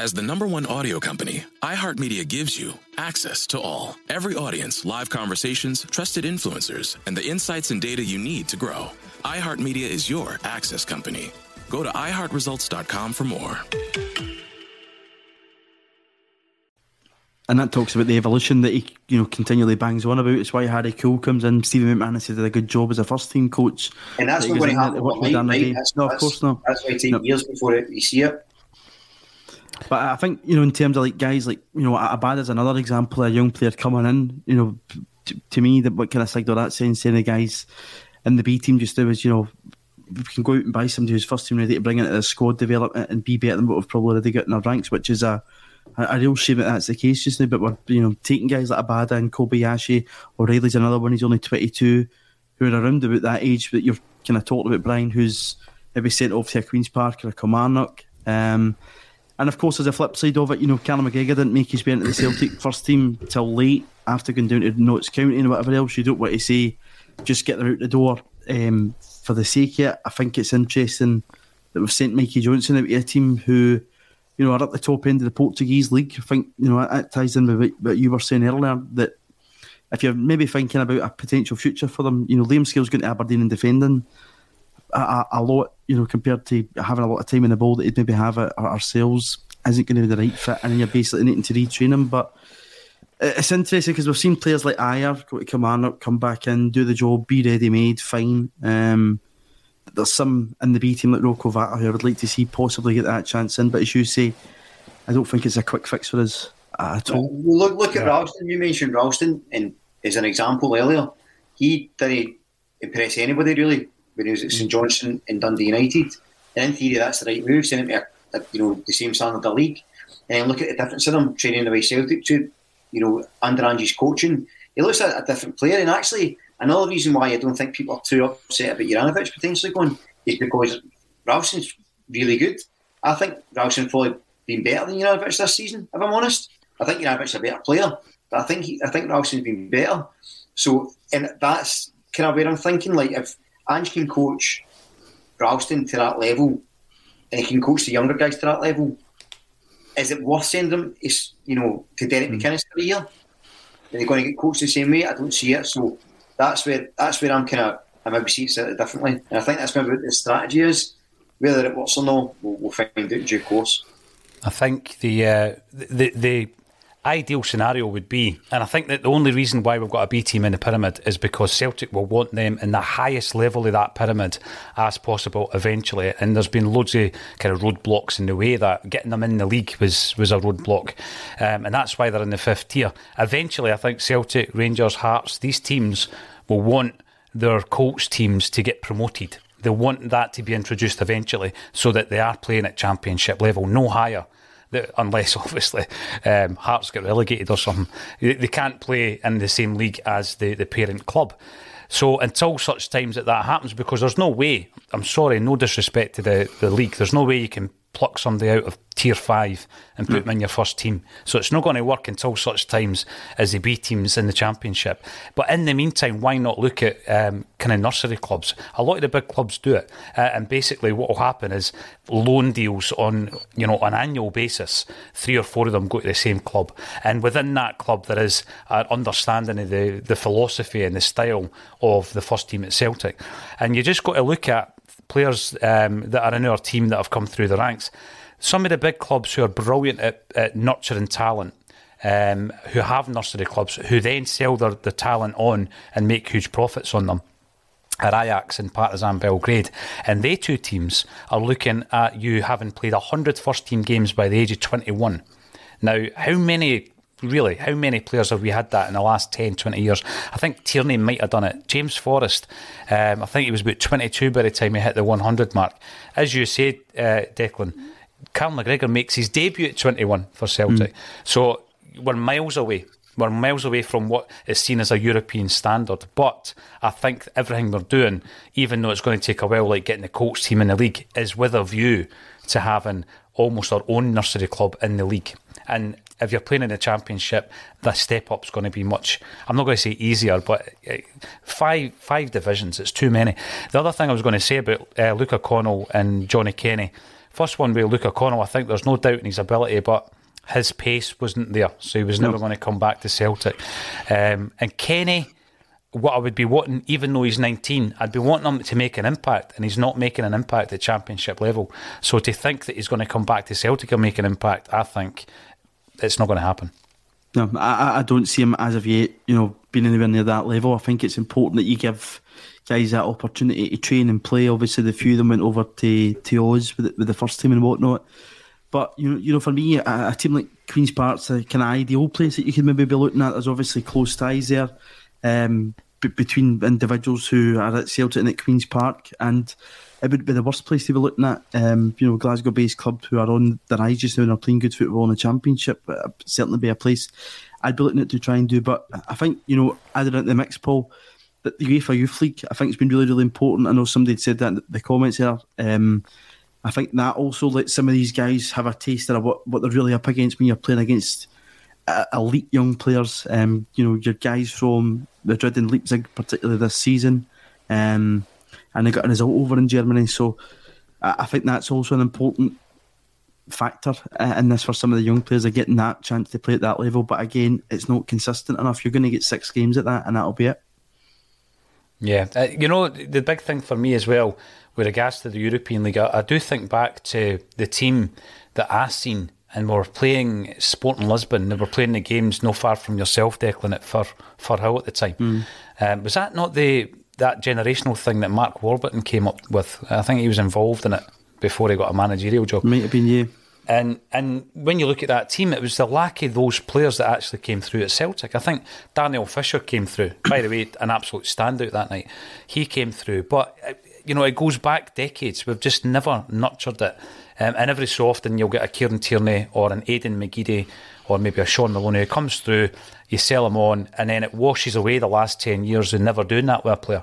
As the number one audio company, iHeartMedia gives you access to all. Every audience, live conversations, trusted influencers, and the insights and data you need to grow. iHeartMedia is your access company. Go to iHeartResults.com for more. And that talks about the evolution that he, you know, continually bangs on about. It's why Harry Kewell comes in. Stephen McManus did a good job as a first team coach. And that's not going to happen overnight, That's, no, of course not. That's why it takes no. years before you see it. But I think you know, in terms of like guys like you know, Abada is another example of a young player coming in. You know, to, to me, that what kind of signal that saying, saying the guys in the B team just do is you know we can go out and buy somebody who's first team ready to bring into the squad development and be better than what we've probably already got in our ranks, which is a a, real shame that that's the case just now. But we're you know taking guys like Abada and Kobayashi. O'Reilly's another one. He's only twenty two, who are around about that age that you're kind of talking about. Brian, who's maybe sent off to a Queens Park or a Kilmarnock. Um, and of course, there's a flip side of it. You know, Callum McGregor didn't make his way into the Celtic first team till late after going down to Notts County and whatever else. You don't want to say, just get them out the door um, for the sake of it. I think it's interesting that we've sent Mikey Johnston out to a team who, you know, are at the top end of the Portuguese league. I think, you know, that ties in with what you were saying earlier that if you're maybe thinking about a potential future for them, you know, Liam Scales going to Aberdeen and defending a, a, lot, you know, compared to having a lot of time in the ball that he'd maybe have at, ourselves isn't going to be the right fit, and then you're basically needing to retrain him. But it's interesting because we've seen players like Ayer go to Kilmarnock, come back in, do the job, be ready made, fine. Um, there's some in the B team like Rocco Vata who I would like to see possibly get that chance in, but as you say, I don't think it's a quick fix for us at all. look, look at Ralston. You mentioned Ralston, and as an example earlier, he didn't impress anybody really when he was at St Johnstone and Dundee United. And in theory, that's the right move, sending him to a, a, you know the same standard of the league. And look at the difference in him training the way Celtic to, you know, under Ange's coaching. He looks like a different player. And actually, another reason why I don't think people are too upset about Juranovic potentially going is because Ralston's really good. I think Ralston's probably been better than Juranovic this season, if I'm honest. I think Juranovic's a better player, but I think I think Ralston's been better. So, and that's kind of where I'm thinking. Like, if Ange can coach Ralston to that level, and he can coach the younger guys to that level. Is it worth sending them? Is you know to Derek mm. McInnes for a year? Are they going to get coached the same way? I don't see it. So that's where that's where I'm kind of I maybe see it differently, and I think that's maybe what the strategy is. Whether it works or not, we'll, we'll find out in due course. I think the uh, the the ideal scenario would be, and I think that the only reason why we've got a B team in the pyramid is because Celtic will want them in the highest level of that pyramid as possible eventually. And there's been loads of kind of roadblocks in the way that getting them in the league was was a roadblock, um, and that's why they're in the fifth tier. Eventually, I think Celtic, Rangers, Hearts, these teams will want their coach teams to get promoted. They want that to be introduced eventually so that they are playing at championship level, no higher unless obviously um, Hearts get relegated or something. They, they, can't play in the same league as the, the parent club. So until such times that that happens, because there's no way, I'm sorry, no disrespect to the, the league, there's no way you can pluck somebody out of tier five and put mm. them in your first team. So it's not going to work until such times as the B teams in the championship. But in the meantime, why not look at um, kind of nursery clubs? A lot of the big clubs do it, uh, and basically what will happen is loan deals on you know an annual basis. Three or four of them go to the same club, and within that club there is an understanding of the the philosophy and the style of the first team at Celtic, and you just got to look at players um, that are in our team that have come through the ranks. Some of the big clubs who are brilliant at, at nurturing talent, um, who have nursery clubs, who then sell their, their talent on and make huge profits on them are Ajax and Partizan Belgrade. And they two teams are looking at you having played 100 first team games by the age of 21. Now, how many really, how many players have we had that in the last 10, 20 years? I think Tierney might have done it. James Forrest, um, I think he was about 22 by the time he hit the 100 mark. As you said, uh, Declan, Carl McGregor makes his debut at 21 for Celtic. Mm. So we're miles away. We're miles away from what is seen as a European standard. But I think everything we're doing, even though it's going to take a while, like getting the coach team in the league, is with a view to having almost our own nursery club in the league. And if you're playing in the championship, the step up's going to be much. I'm not going to say easier, but uh, five five divisions. It's too many. The other thing I was going to say about uh, Luca Connell and Johnny Kenny. First one with Luca Connell, I think there's no doubt in his ability, but his pace wasn't there, so he was no. never going to come back to Celtic. Um, and Kenny, what I would be wanting, even though he's 19, I'd be wanting him to make an impact, and he's not making an impact at championship level. So to think that he's going to come back to Celtic and make an impact, I think it's not going to happen. No, I, I don't see him as of yet, you know, being anywhere near that level. I think it's important that you give guys that opportunity to train and play. Obviously, the few of them went over to, to Oz with, with the first team and whatnot. But you know, you know, for me, a, a team like Queens Park's a kind of ideal place that you could maybe be looking at. There's obviously close ties there um, b- between individuals who are at Celtic and at Queens Park, and it would be the worst place to be looking at. Um, you know, Glasgow-based clubs who are on the rise just now and are playing good football in the Championship. Certainly be a place I'd be looking at to try and do. But I think you know, added at the mix, Paul, that the UEFA Youth League, I think it's been really, really important. I know somebody had said that in the comments there. Um, I think that also lets some of these guys have a taste of what, what they're really up against when you're playing against uh, elite young players. Um, you know, your guys from Madrid and Leipzig, particularly this season. Um, and they got a result over in Germany. So I think that's also an important factor uh, in this for some of the young players are getting that chance to play at that level. But again, it's not consistent enough. You're going to get six games at that, and that'll be it. Yeah, uh, you know the big thing for me as well with regards to the European League, I, I do think back to the team that I seen and we were playing Sporting Lisbon. They were playing the games no far from yourself, Declan, at Fir Firhill at the time. Mm. Um, was that not the that generational thing that Mark Warburton came up with. I think he was involved in it before he got a managerial job. Might have been you. And and when you look at that team, it was the lack of those players that actually came through at Celtic. I think Daniel Fisher came through. By the way, an absolute standout that night. He came through, but uh, you know it goes back decades. We've just never nurtured it. Um, and every so often you'll get a Kieran Tierney or an Aiden McGeady or maybe a Shaun Maloney who comes through, you sell him on, and then it washes away the last 10 years of never doing that with a player.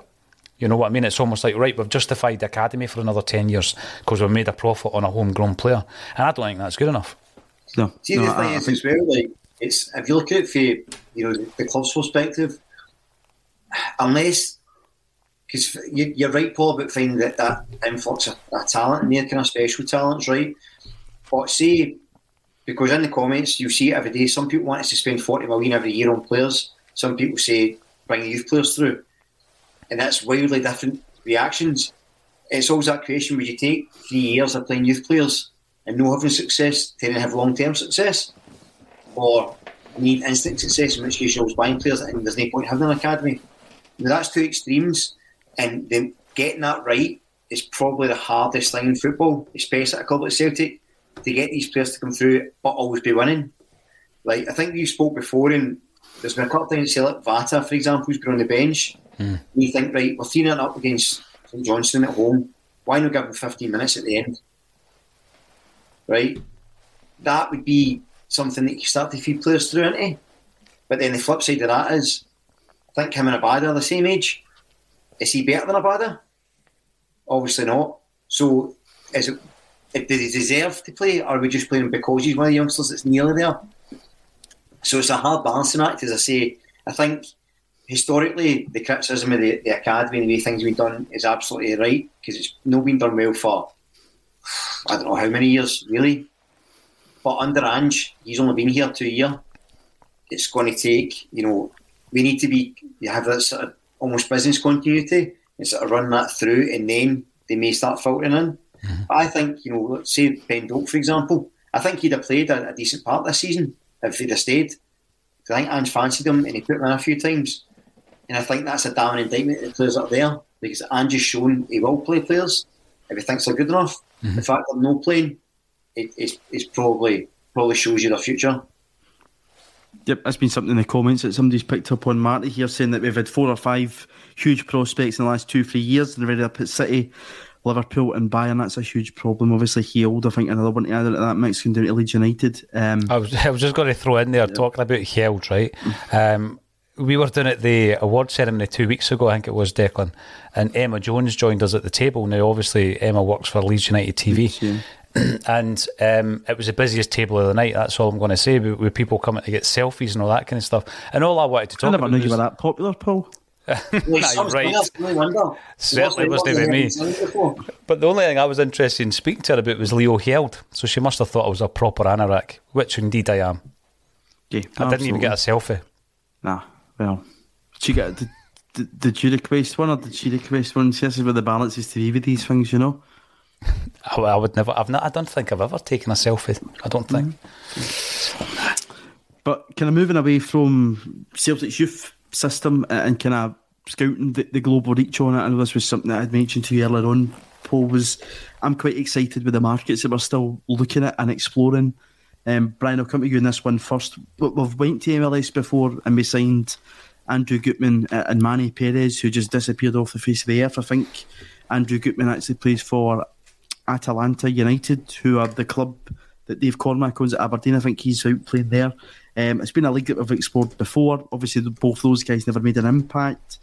You know what I mean? It's almost like, right, we've justified the academy for another 10 years because we've made a profit on a homegrown player. And I don't think that's good enough. No. See, no, the thing I, is, I as well, like, it's, if you look at it from you know, the club's perspective, unless because you, are right, Paul, about finding that, that influx of, of talent and their kind of special talents, right? But see, because in the comments you see every day. Some people want us to spend forty million every year on players. Some people say bring youth players through, and that's wildly different reactions. It's always that question: Would you take three years of playing youth players and no having success to then have long term success, or need instant success, in which case you're always buying players, and there's no point having an academy. Now, that's two extremes, and getting that right is probably the hardest thing in football, especially at a club like Celtic, to get these players to come through but always be winning. Like I think you spoke before, and there's been a couple of times, say like Vata, for example, who's been on the bench. Mm. You think, right, we're 3 up against St at home. Why not give them 15 minutes at the end? Right? That would be something that you start to feed players through into. But then the flip side of that is, I think him and Abada are the same age. Is he better than Abada? Obviously not. So, is it, did he deserve to play, or are we just playing because he's one of the youngsters that's nearly there? So it's a hard balancing act, as I say. I think historically the criticism of the, the academy and the way things been done is absolutely right because it's not been done well for I don't know how many years really. But under Ange, he's only been here two years. It's going to take, you know, we need to be you have that sort of almost business continuity and sort of run that through, and then they may start filtering in. Mm-hmm. I think, you know, let's say Ben Doak, for example. I think he'd have played a, a decent part this season if he'd have stayed. I think Ange fancied him and he put him in a few times. And I think that's a damn indictment of the players up there because Ange has shown he will play players if he thinks they're good enough. Mm-hmm. The fact they're no playing it, it's, it's probably probably shows you their future. Yep, that's been something in the comments that somebody's picked up on Marty here saying that we've had four or five huge prospects in the last two, three years and they're ready to put City Liverpool and Bayern, that's a huge problem. Obviously, Hjelde, I think another one to add to that mix can do to Leeds United. Um, I, was, I was just going to throw in there talking about Hjelde, right? Um, we were doing at the award ceremony two weeks ago, I think it was Declan, and Emma Jones joined us at the table. Now, obviously, Emma works for Leeds United TV. And um, it was the busiest table of the night. That's all I'm going to say. With, people coming to get selfies and all that kind of stuff. And all I wanted to talk I never about knew you were that popular, Paul. no, right. Certainly wasn't me. But the only thing I was interested in speaking to her about was Leo Hjelde. So she must have thought I was a proper anorak, which indeed I am. Yeah, I didn't even get a selfie. Nah, well, did you get did, did, did you request one or did she request one? See, this is where the balance is to be with these things, you know. I, I, would never. I've not. I don't think I've ever taken a selfie. I don't think. Mm. But kind of moving away from Celtic's youth system and kind of scouting the, the, global reach on it. Know this was something that I'd mentioned to you earlier on. Paul was. I'm quite excited with the markets that we're still looking at and exploring. Um, Brian, I'll come to you in this one first. We've went to MLS before and we signed Andrew Gutman and Manny Perez, who just disappeared off the face of the earth. I think Andrew Gutman actually plays for Atlanta United, who are the club that Dave Cormack owns at Aberdeen. I think he's out playing there. Um, it's been a league that we've explored before. Obviously, both those guys never made an impact.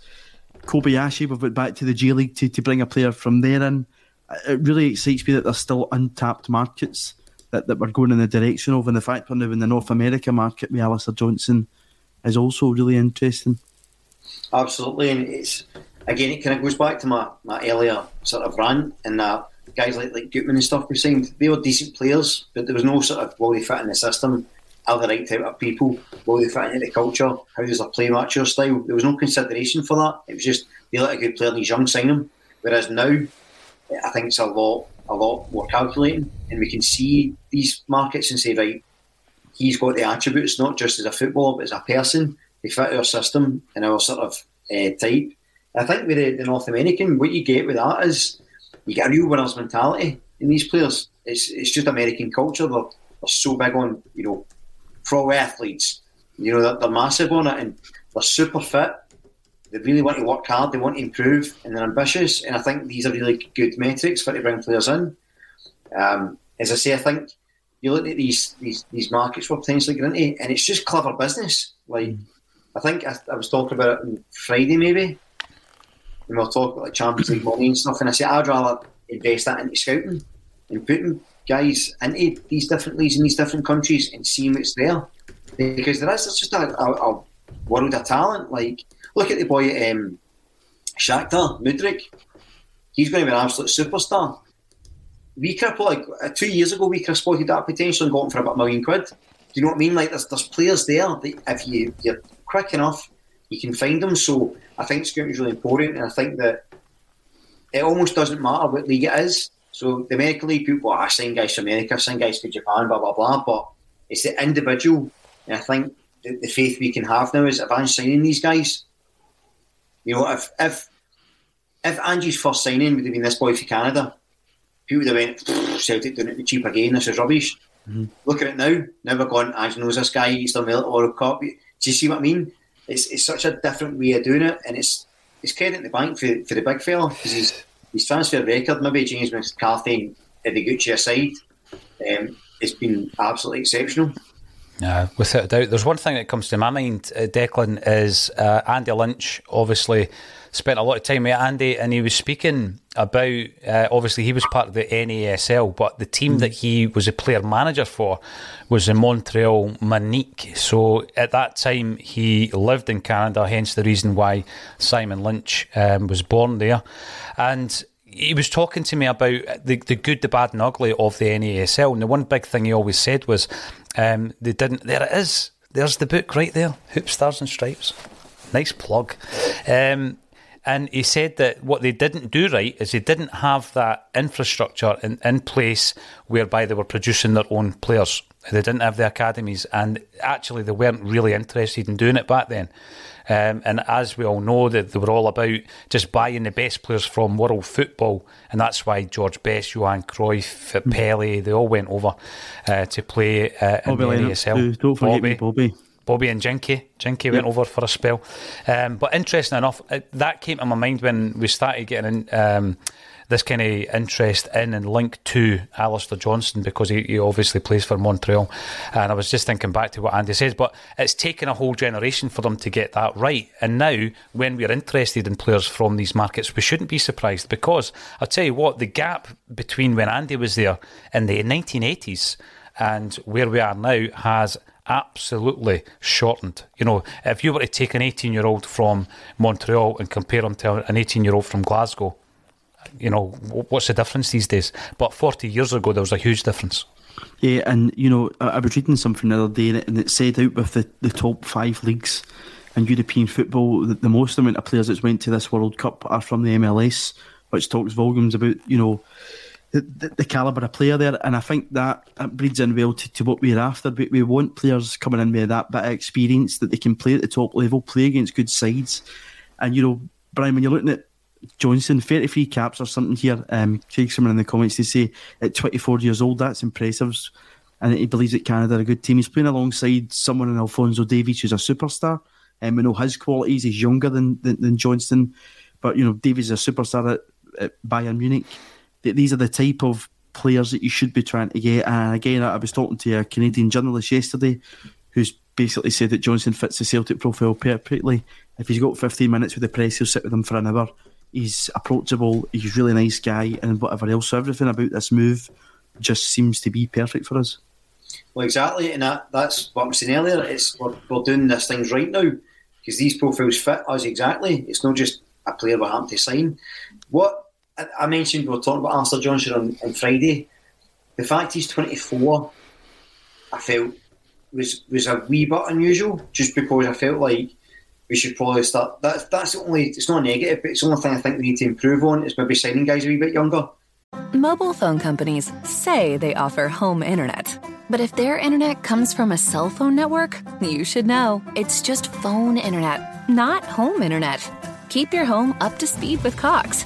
Kobayashi, we've went back to the J League to, to bring a player from there in. It really excites me that there's still untapped markets that, that we're going in the direction of, and the fact we're now in the North America market with Alistair Johnston is also really interesting. Absolutely, and it's again, it kind of goes back to my, my earlier sort of rant, and that guys like like Gutman and stuff we signed, they were decent players, but there was no sort of they fit in the system, are the right type of people, will they fit into the culture, how does their play match your style? There was no consideration for that. It was just they let a good player and he's young, sign him. Whereas now, I think it's a lot a lot more calculating, and we can see these markets and say right, he's got the attributes not just as a footballer but as a person. They fit our system and our sort of uh, type. I think with the, the North American, what you get with that is you get a real winner's mentality in these players. It's it's just American culture. They're, they're so big on you know pro athletes. You know they're, they're massive on it, and they're super fit. They really want to work hard. They want to improve, and they're ambitious. And I think these are really good metrics for to bring players in. Um, as I say, I think you look at these these these markets we're potentially getting into, and it's just clever business. Like I think I, I was talking about it on Friday, maybe and we'll talk about like Champions League money and stuff. And I say I'd rather invest that into scouting and putting guys into these different leagues in these different countries and seeing what's there. Because there is just a, a, a world of talent. Like look at the boy um, Shakhtar Mudryk. He's going to be an absolute superstar. We could have, like uh, two years ago, we could have spotted that potential and got him for about a million quid. Do you know what I mean? Like there's, there's players there that if you you're quick enough, you can find them. So I think scouting is really important, and I think that it almost doesn't matter what league it is. So the American League people, I oh, sign guys to America, sign guys to Japan, blah blah blah. But it's the individual, and I think the, the faith we can have now is advance signing these guys. You know, if if if Ange's first signing would have been this boy for Canada, people would have went Celtic doing it cheap again. This is rubbish. Mm-hmm. Look at it now. Now we're going. Angie knows this guy. He's done the World Cup. Do you see what I mean? It's, it's such a different way of doing it, and it's it's credit in the bank for, for the big fella because his his transfer record, maybe James McCarthy at the Gucci aside, um, it's been absolutely exceptional. Yeah, without a doubt. There's one thing that comes to my mind, uh, Declan, is uh, Andy Lynch obviously spent a lot of time with Andy and he was speaking about, uh, obviously, he was part of the NASL, but the team mm. that he was a player manager for was the Montreal Manic. So at that time, he lived in Canada, hence the reason why Simon Lynch um, was born there. And he was talking to me about the, the good, the bad, and ugly of the NASL. And the one big thing he always said was um, they didn't. There it is. There's the book right there. Hoop Stars and Stripes. Nice plug. Um, and he said that what they didn't do right is they didn't have that infrastructure in, in place whereby they were producing their own players. They didn't have the academies, and actually, they weren't really interested in doing it back then. Um, and as we all know, that they were all about just buying the best players from world football, and that's why George Best, Johan Cruyff. Pele, they all went over uh, to play uh, in Bobby the NASL. Don't forget Bobby. Bobby. Bobby and Jinky. Jinky yep. went over for a spell. Um, but interesting enough, it, that came to my mind when we started getting in, um, this kind of interest in and link to Alistair Johnston because he, he, obviously plays for Montreal. And I was just thinking back to what Andy says, but it's taken a whole generation for them to get that right. And now, when we're interested in players from these markets, we shouldn't be surprised because I'll tell you what, the gap between when Andy was there in the 1980s and where we are now has absolutely shortened. You know, if you were to take an 18 year old from Montreal and compare him to an 18 year old from Glasgow, you know, what's the difference these days? But 40 years ago, there was a huge difference. Yeah, and you know, I, I was reading something the other day, and it said out with the, the top five leagues in European football, the, the most amount of players that's went to this World Cup are from the MLS, which talks volumes about you know the, the, calibre of player there. And I think that, that breeds in well to, to what we're after. We, we want players coming in with that bit of experience that they can play at the top level, play against good sides. And you know, Brian, when you're looking at Johnston, 33 caps or something here. Um, take someone in the comments to say at 24 years old, that's impressive. And he believes that Canada are a good team. He's playing alongside someone in Alphonso Davies, who's a superstar. And um, we know his qualities. He's younger than, than, than Johnston, but you know Davies is a superstar at, at Bayern Munich. These are the type of players that you should be trying to get. And again, I was talking to a Canadian journalist yesterday, who's basically said that Johnston fits the Celtic profile perfectly. If he's got 15 minutes with the press, he'll sit with them for an hour He's approachable. He's a really nice guy, and whatever else. So everything about this move just seems to be perfect for us. Well, exactly, and that, that's what I'm saying earlier. It's we're, we're doing these things right now because these profiles fit us exactly. It's not just a player we're having to sign. What I mentioned, we were talking about Alistair Johnston on, on Friday. The fact he's 24, I felt was was a wee bit unusual, just because I felt like we should probably start. That's that's the only. It's not negative, but it's the only thing I think we need to improve on is maybe signing guys a wee bit younger. Mobile phone companies say they offer home internet, but if their internet comes from a cell phone network, you should know it's just phone internet, not home internet. Keep your home up to speed with Cox.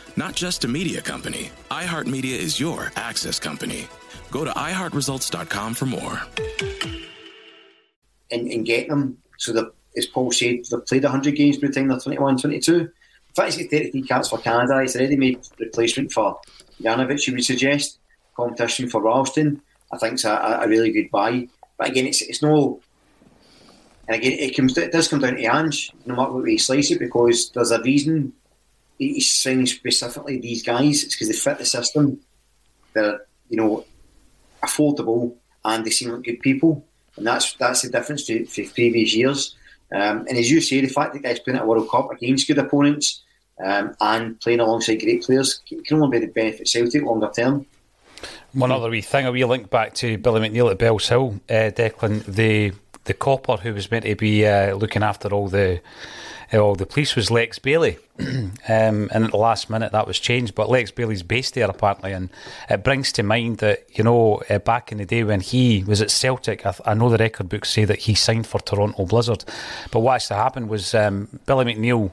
Not just a media company, iHeartMedia is your access company. Go to iHeartResults.com for more. And, and get them so that, as Paul said, they've played 100 games by the time they're 21, 22. In fact, he's got 33 caps for Canada. He's already made replacement for Juranovic, you would suggest. Competition for Ralston. I think it's a, a, really good buy. But again, it's it's no. And again, it comes it does come down to Ange, no matter what way you slice it, because there's a reason he's signing specifically these guys. It's because they fit the system. They're you know affordable and they seem like good people, and that's that's the difference to, to previous years. Um, and as you say, the fact that guys playing at a World Cup against good opponents um, and playing alongside great players can only be the benefit Celtic longer term. One other wee thing, a wee link back to Billy McNeill at Bellshill, uh, Declan, the the copper who was meant to be uh, looking after all the uh, all the police was Lex Baillie, um, and at the last minute that was changed. But Lex Baillie's based there apparently, and it brings to mind that you know uh, back in the day when he was at Celtic, I, I, know the record books say that he signed for Toronto Blizzard. But what actually happened was um, Billy McNeill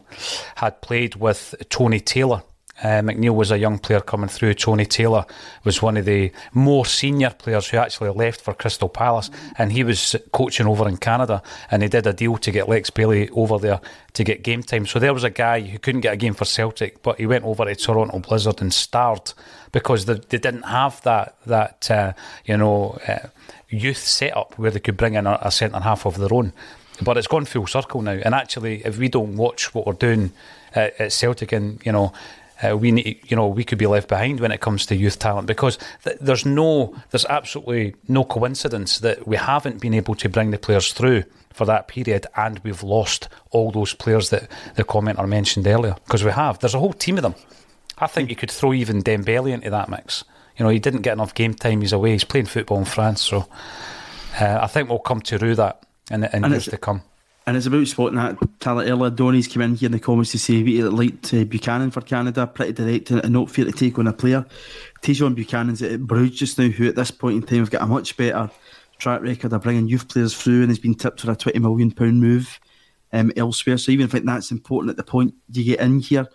had played with Tony Taylor uh, McNeill was a young player coming through. Tony Taylor was one of the more senior players who actually left for Crystal Palace, and he was coaching over in Canada. And they did a deal to get Lex Baillie over there to get game time. So there was a guy who couldn't get a game for Celtic, but he went over to Toronto Blizzard and starred because they, they didn't have that that uh, you know uh, youth setup where they could bring in a, a centre half of their own. But it's gone full circle now. And actually, if we don't watch what we're doing at, at Celtic and you know uh, we need, you know, we could be left behind when it comes to youth talent because th- there's no, there's absolutely no coincidence that we haven't been able to bring the players through for that period and we've lost all those players that the commenter mentioned earlier because we have. There's a whole team of them. I think you could throw even Dembele into that mix. You know, he didn't get enough game time. He's away. He's playing football in France, so uh, I think we'll come to rue that in, in years to come. And it's about spotting that talent earlier. Donny's come in here in the comments to say he liked uh, Buchanan for Canada, pretty direct and not fear to take on a player. Tajon Buchanan's at Bruges just now, who at this point in time have got a much better track record of bringing youth players through and has been tipped for a £20 million move um, elsewhere. So even if that's important at the point you get in here.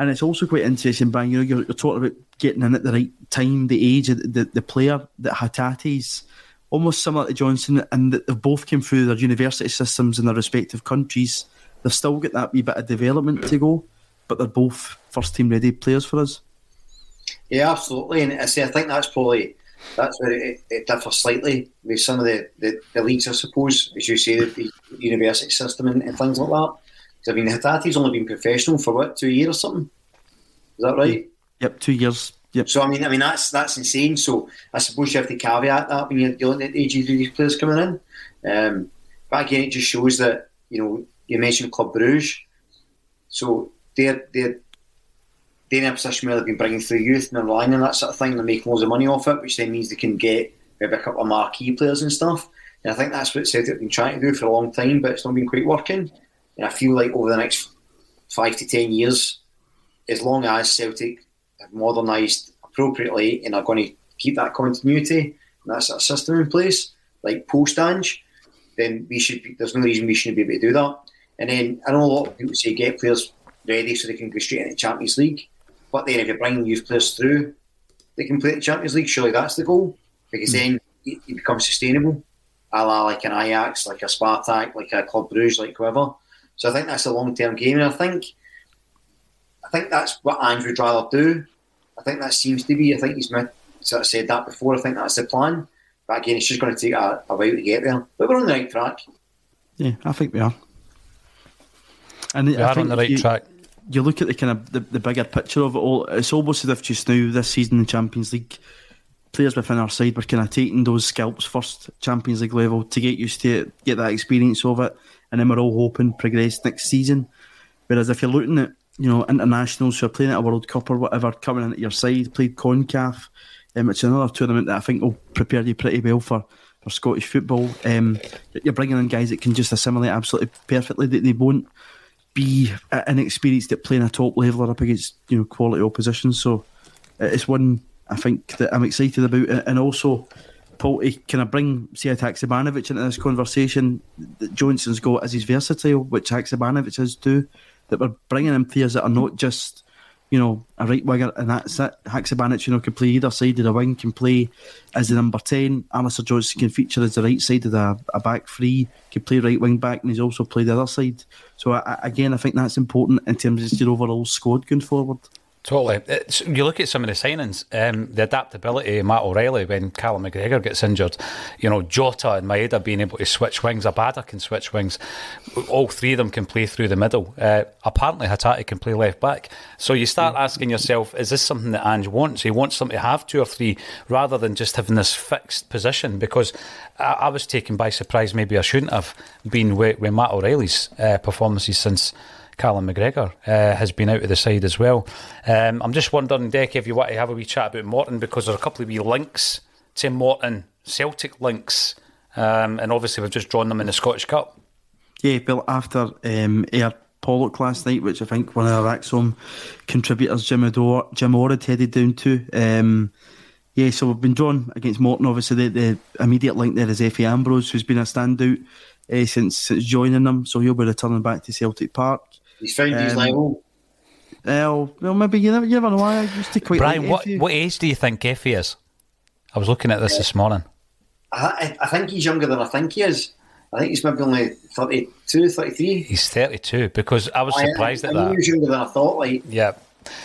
And it's also quite interesting, Bang, you know, you're, you're talking about getting in at the right time, the age of the, the, the player that Hatate's almost similar to Johnston, and they've both came through their university systems in their respective countries. They've still got that wee bit of development to go, but they're both first team ready players for us. Yeah, absolutely, and I say I think that's probably that's where it, it differs slightly with some of the, the, the, leagues, I suppose, as you say, the university system and, and things like that. Because I mean, Hatate's only been professional for what two years or something. Is that right? Yep, two years. Yep. So I mean, I mean that's that's insane. So I suppose you have to caveat that when you're dealing at the age players coming in. Um, but again, it just shows that you know you mentioned Club Bruges, so they're they're they're in a position where they've been bringing through youth and they're that sort of thing. They're making loads of money off it, which then means they can get maybe a couple of marquee players and stuff. And I think that's what Celtic have been trying to do for a long time, but it's not been quite working. And I feel like over the next five to ten years, as long as Celtic have modernised appropriately and are going to keep that continuity and that sort of system in place, like post Ange, then we should. Be, there's no reason we shouldn't be able to do that. And then I know a lot of people say get players ready so they can go straight into Champions League, but then if you're bringing youth players through, they can play the Champions League. Surely that's the goal because mm. then you, you become sustainable, a la like an Ajax, like a Spartak, like a Club Bruges, like whoever. So I think that's a long term game, and I think I think that's what Andrew would rather do. I think that seems to be. I think he's sort of said that before. I think that's the plan. But again, it's just going to take a, a while to get there. But we're on the right track. Yeah, I think we are. And we I are on the right you, track. You look at the kind of the, the bigger picture of it all. It's almost as if just now this season in the Champions League, players within our side were kind of taking those scalps first Champions League level to get used to it, get that experience of it, and then we're all hoping progress next season. Whereas if you're looking at you know, internationals who are playing at a World Cup or whatever coming into your side, played CONCACAF. Um, it's another tournament that I think will prepare you pretty well for, for Scottish football. Um, you're bringing in guys that can just assimilate absolutely perfectly, that they won't be inexperienced at playing a top level or up against you know quality opposition. So it's one I think that I'm excited about, and also Paul, can I bring Sead Haksabanovic into this conversation Johnston's got as he's versatile, which Haksabanovic is too, that we're bringing in players that are not just, you know, a right winger and that's it. Haksabanovic, you know, can play either side of the wing, can play as the number 10. Alistair Johnston can feature as the right side of the a back three, can play right wing back, and he's also played the other side. So, I, again, I think that's important in terms of your overall squad going forward. Totally. It's, you look at some of the signings, um, the adaptability of Matt O'Reilly when Callum McGregor gets injured. You know, Jota and Maeda being able to switch wings. Abada can switch wings. All three of them can play through the middle. Uh, apparently, Hatate can play left back. So you start asking yourself, is this something that Ange wants? He wants them to have two or three rather than just having this fixed position. Because I, I was taken by surprise, maybe I shouldn't have been with, with Matt O'Reilly's uh, performances since Callum McGregor uh, has been out of the side as well. Um, I'm just wondering, Deck, if you want to have a wee chat about Morton because there are a couple of wee links to Morton, Celtic links, um, and obviously we've just drawn them in the Scottish Cup. Yeah, Bill, after um, Ayr Pollok last night, which I think one of our ACSOM contributors, Jim, Adore, Jim Orr, headed down to. Um, yeah, so we've been drawn against Morton. Obviously, the, the immediate link there is Efe Ambrose, who's been a standout uh, since, since joining them. So he'll be returning back to Celtic Park. He's found um, his level. Well, well, maybe you never, you never know. Why I used to quite Brian, like what, what age do you think Efe is? I was looking at this yeah. this morning. I, I think he's younger than I think he is. I think he's maybe only 32, 33. He's 32 because I was surprised I, at I that. He was younger than I thought. Like, yeah.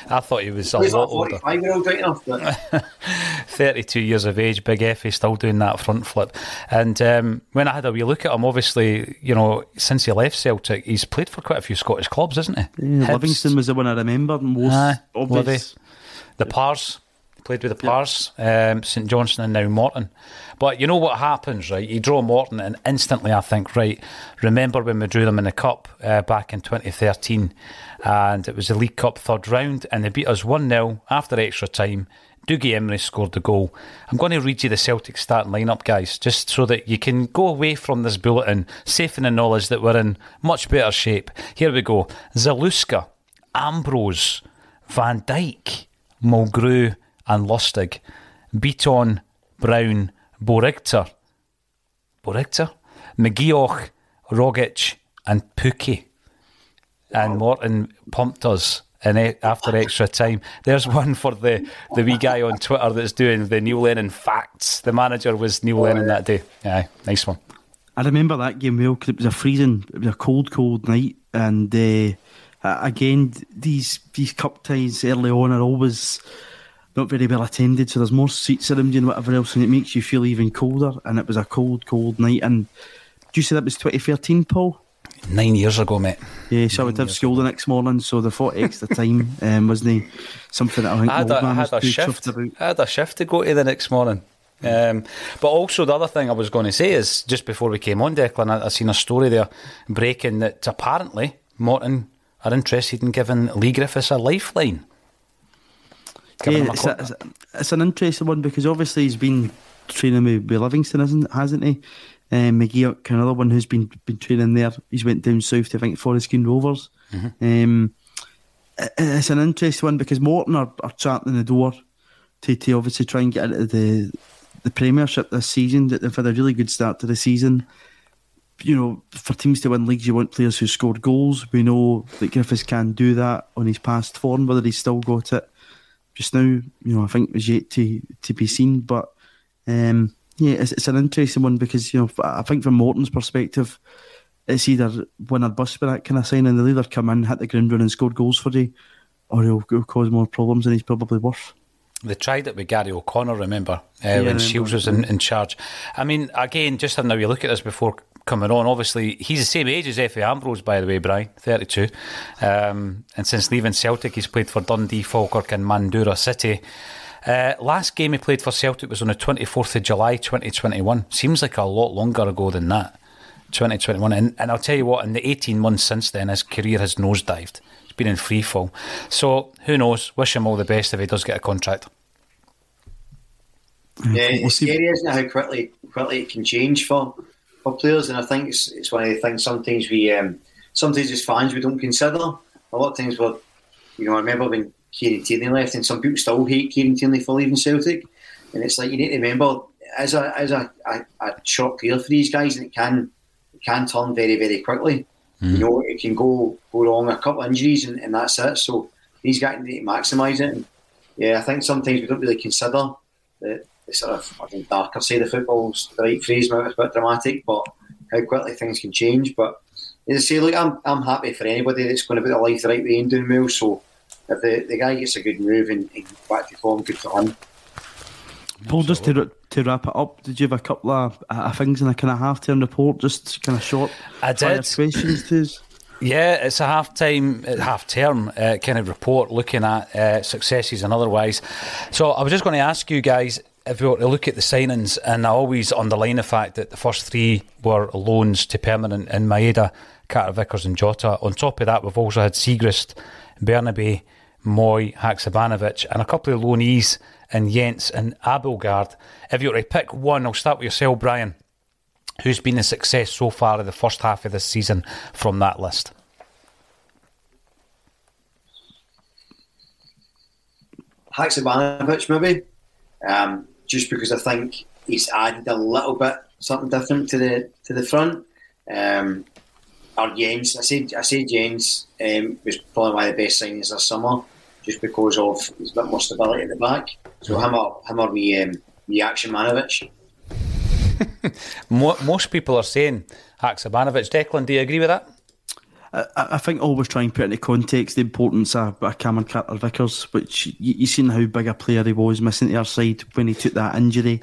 I thought he was a lot older. Right enough, 32 years of age, Big F, he's still doing that front flip. And um, when I had a wee look at him, obviously, you know, since he left Celtic, he's played for quite a few Scottish clubs, isn't he? Yeah, Livingston was the one I remember most. Uh, obvious. The Pars, played with the Pars, um, St Johnstone, and now Morton. But you know what happens, right? You draw Morton, and instantly I think, right, remember when we drew them in the Cup uh, back in 2013, and it was the League Cup third round, and they beat us 1 0 after extra time. Dougie Imrie scored the goal. I'm going to read you the Celtic starting lineup, guys, just so that you can go away from this bulletin safe in the knowledge that we're in much better shape. Here we go Zaluska, Ambrose, Van Dijk, Mulgrew, and Lustig. Bitton, Brown, Boerrigter, Boerrigter, McGeouch, Rogic, and Pukki. And Morton pumped us in after extra time. There's one for the, the wee guy on Twitter that's doing the Neil Lennon facts. The manager was Neil Lennon that day. Yeah, nice one. I remember that game well because it was a freezing, it was a cold, cold night, and uh, again, these these cup ties early on are always not very well attended, so there's more seats around you and whatever else, and it makes you feel even colder. And it was a cold, cold night. And do you say that was 2013, Paul? Nine years ago, mate. Yeah, so Nine I would have school the next morning, so the 40 extra time um, wasn't something that I think I had, a, I had a shift. I had a shift to go to the next morning. Um, but also the other thing I was going to say is just before we came on, Declan, I, I seen a story there breaking that apparently Morton are interested in giving Leigh Griffiths a lifeline yeah, it's, a, it's, an interesting one because obviously he's been training with, with Livingston, isn't hasn't he? Um, McGee, another one who's been been training there. He's went down south to I think Forest Green Rovers. Mm-hmm. Um, it's an interesting one because Morton are, are charting the door to, to obviously try and get into the the Premiership this season. That they've had a really good start to the season. You know, for teams to win leagues, you want players who scored goals. We know that Griffiths can do that on his past form. Whether he's still got it just now, you know, I think was yet to to be seen. But um, yeah, it's, it's, an interesting one because you know, I think from Morton's perspective, it's either win or bust with that kind of signing. They'll either come in, hit the ground running, score goals for you, or he'll, he'll cause more problems than he's probably worth. They tried it with Gary O'Connor, remember, uh, yeah, when Shields was in, in charge. I mean, again, just having a wee look at this before coming on. Obviously, he's the same age as Efe Ambrose, by the way, Brian, 32. Um, and since leaving Celtic, he's played for Dundee, Falkirk, and Mandurah City. Uh, last game he played for Celtic was on the 24th of July 2021. Seems like a lot longer ago than that. 2021. And, and I'll tell you what, in the 18 months since then, his career has nosedived. He's been in free fall. So who knows? Wish him all the best if he does get a contract. Yeah, we'll it's scary, isn't it, how quickly quickly it can change for for players, and I think it's, it's one of the things sometimes we um, sometimes as fans we don't consider. A lot of times we're, you know, I remember when Kieran Tierney left, and some people still hate Kieran Tierney for leaving Celtic, and it's like you need to remember as a as a, a, a short career for these guys, and it can it can turn very very quickly. Mm. You know, it can go go wrong a couple of injuries, and, and that's it. So these guys need to maximise it. And, yeah, I think sometimes we don't really consider the, the sort of I think darker side of football's the right phrase. Maybe it's a bit dramatic, but how quickly things can change. But as I say, look, I'm I'm happy for anybody that's going to put their life the right way in doing well. So if the, the guy gets a good move and, and back to form, good for him. Paul, just to, to wrap it up, did you have a couple of uh, things in a kind of half term report, just kind of short I did. questions to us? Yeah, it's a half time, half term uh, kind of report looking at uh, successes and otherwise. So I was just going to ask you guys if we were to look at the signings, and I always underline the fact that the first three were loans to permanent in Maeda, Carter Vickers, and Jota. On top of that, we've also had Siegrist, Bernabei, Mooy, Haksabanovic, and a couple of loanees in Jenz and Abildgaard. If you were to pick one, I'll start with yourself, Brian. Who's been the success so far in the first half of this season from that list? Haksabanovic, maybe. Um, just because I think he's added a little bit something different to the to the front. Um, or I said I said Jenz um, was probably one of the best signings this summer, just because of his bit more stability at the back. So him or him or me, um, me Action Manovich. Most people are saying Haksabanovic. Declan, do you agree with that? I, I think always try and put into context the importance of, of Cameron Carter Vickers, which you, you seen how big a player he was missing to our side when he took that injury.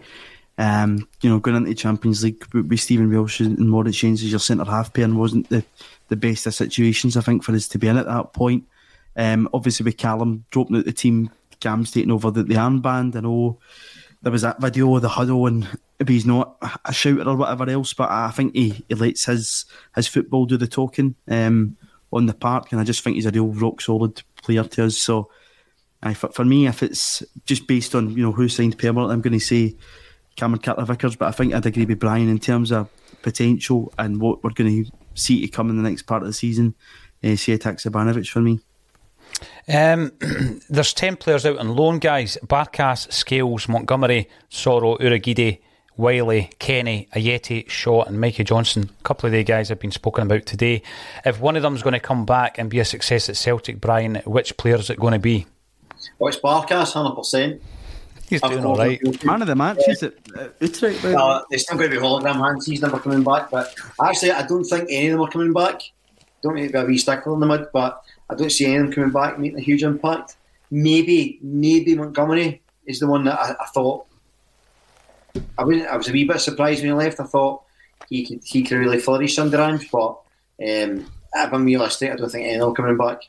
Um, you know, going into the Champions League with, Stephen Welsh and Moritz Jenz as your centre half pair wasn't the, the best of situations, I think, for us to be in at that point. Um, obviously, with Callum dropping out the team, Cam's taking over the, the armband. I know there was that video of the huddle and he's not a shouter or whatever else, but I think he, he lets his his football do the talking um, on the park, and I just think he's a real rock solid player to us. So, I, for, for me, if it's just based on you know who signed permanent, I'm going to say Cameron Carter Vickers, but I think I'd agree with Brian in terms of potential and what we're going to see to come in the next part of the season. Uh, Sead Haksabanovic for me. Um, there's 10 players out on loan, guys. Barkas, Scales, Montgomery, Soro, Urhoghide, Wiley, Kenny, Ajeti, Shaw, and Mikey Johnston. A couple of the guys have been spoken about today. If one of them's going to come back and be a success at Celtic, Brian, which player is it going to be? Well, it's Barkas, 100%. He's doing all right. Man of the match, is it? Utrecht, uh, there's still going to be hologram hands. He's never coming back. But actually, I don't think any of them are coming back. Don't need to be a wee stickler in the mud, but I don't see any of them coming back making a huge impact. Maybe, maybe Montgomery is the one that I, I thought I was I was a wee bit surprised when he left. I thought he could he could really flourish under Ange, but um, if I'm realistic, I don't think any will coming back.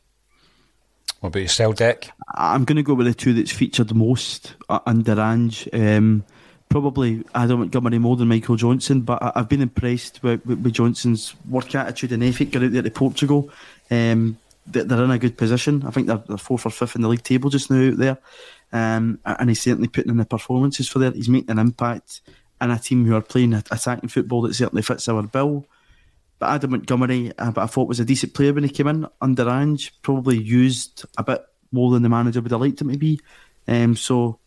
What about your yourself, Dick? I'm going to go with the two that's featured the most uh, under Ange. Um, probably Adam Montgomery more than Michael Johnston, but I, have been impressed with, with, with, Johnston's work attitude and effort going out there to Portugal. Um, they're in a good position. I think they're, they're fourth or fifth in the league table just now out there. Um, and he's certainly putting in the performances for that. He's making an impact in a team who are playing attacking football that certainly fits our bill. But Adam Montgomery, uh, but I thought was a decent player when he came in under Ange, probably used a bit more than the manager would have liked him to be. Um, so,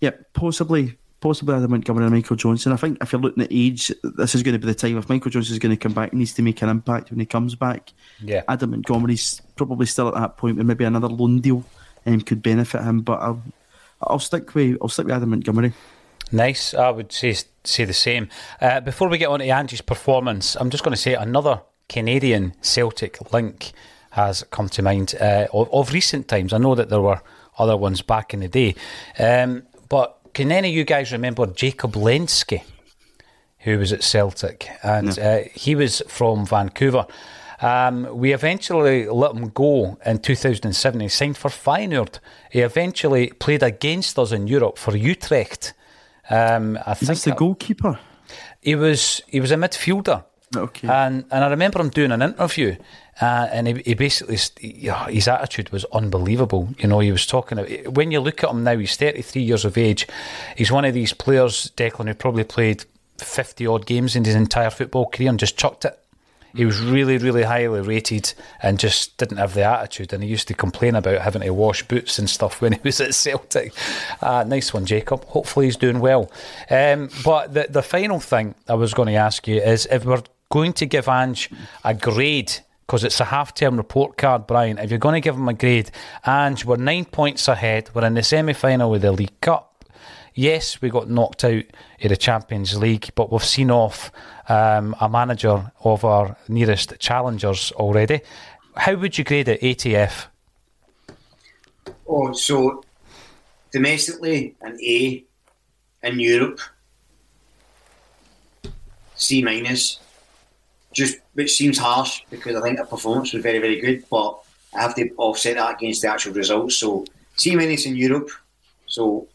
yeah, possibly possibly Adam Montgomery and Michael Johnston. I think if you're looking at age, this is going to be the time. If Michael Johnston is going to come back, he needs to make an impact when he comes back. Yeah. Adam Montgomery's probably still at that point where maybe another loan deal um, could benefit him. But I'll, I'll stick with I'll stick with Adam Montgomery. Nice. I would say say the same. Uh, before we get on to Ange's performance, I'm just going to say another Canadian Celtic link has come to mind uh, of, of, recent times. I know that there were other ones back in the day, um, but can any of you guys remember Jacob Lensky, who was at Celtic? And no. uh, he was from Vancouver. Um, we eventually let him go in 2007. He signed for Feyenoord. He eventually played against us in Europe for Utrecht. Um, I Is think the goalkeeper? He was he was a midfielder. Okay. And and I remember him doing an interview, uh, and he, he basically his attitude was unbelievable. You know, he was talking. When you look at him now, he's thirty three years of age. He's one of these players, Declan, who probably played fifty odd games in his entire football career and just chucked it. He was really, really highly rated and just didn't have the attitude. And he used to complain about having to wash boots and stuff when he was at Celtic. Uh, nice one, Jacob. Hopefully he's doing well. Um, but the, the final thing I was going to ask you is if we're going to give Ange a grade because it's a half term report card, Brian. If you're going to give him a grade, Ange, we're nine points ahead. We're in the semi final with the League Cup. Yes, we got knocked out of the Champions League, but we've seen off um, a manager of our nearest challengers already. How would you grade it, ATF? Oh, so domestically, an A. In Europe, C minus. Just which seems harsh because I think the performance was very, very good, but I have to offset that against the actual results. So C minus in Europe. So,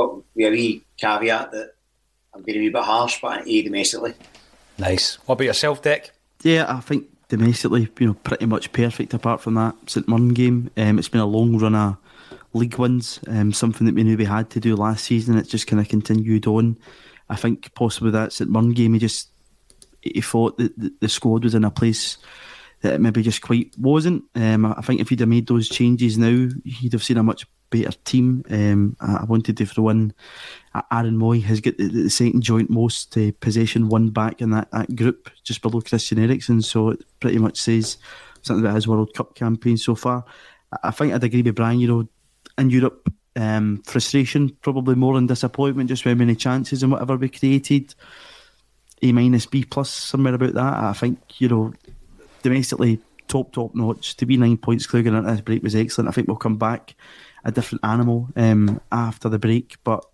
but with a wee caveat that I'm going to be a bit harsh, but an A domestically. Nice. What about yourself, Dick? Yeah, I think domestically, you know, pretty much perfect apart from that St Mirren game. Um, it's been a long run of league wins, um, something that we knew we had to do last season. It's just kind of continued on. I think possibly that St Mirren game, he just he thought that the squad was in a place that it maybe just quite wasn't. Um, I think if he'd have made those changes now, he'd have seen a much better team. Um, I wanted to throw in Aaron Mooy has got the, the second joint most uh, possession one back in that, that group, just below Christian Eriksen. So it pretty much says something about his World Cup campaign so far. I think I'd agree with Brian. You know, in Europe, um, frustration probably more than disappointment. Just how many chances and whatever we created. A minus B plus somewhere about that. I think you know domestically top top notch. To be nine points clear going into this break was excellent. I think we'll come back a different animal um, after the break, but.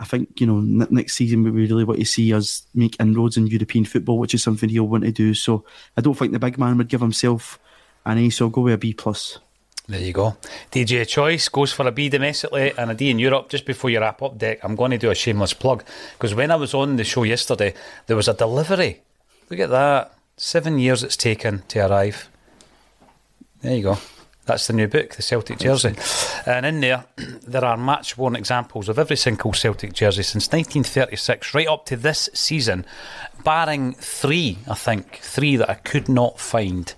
I think you know next season we really want to see us make inroads in European football, which is something he'll want to do. So I don't think the big man would give himself an A, so I'll go with a B plus. There you go. DJ Choice goes for a B domestically and a D in Europe. Just before you wrap up, Dick, I'm going to do a shameless plug because when I was on the show yesterday, there was a delivery. Look at that. Seven years it's taken to arrive. There you go. That's the new book, the Celtic jersey. And in there, there are match worn examples of every single Celtic jersey since 1936, right up to this season, barring three, I think, three that I could not find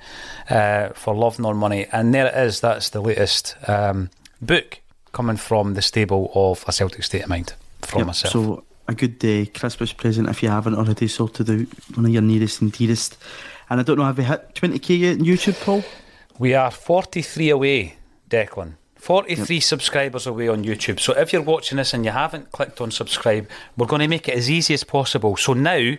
uh, for Love Nor Money. And there it is, that's the latest um, book coming from the stable of A Celtic State of Mind from yep, myself. So, a good uh, Christmas present if you haven't already sorted out one of your nearest and dearest. And I don't know, have we hit 20k yet on YouTube, Paul? We are 43 away, Declan. 43 yep. subscribers away on YouTube. So if you're watching this and you haven't clicked on subscribe, we're going to make it as easy as possible. So now,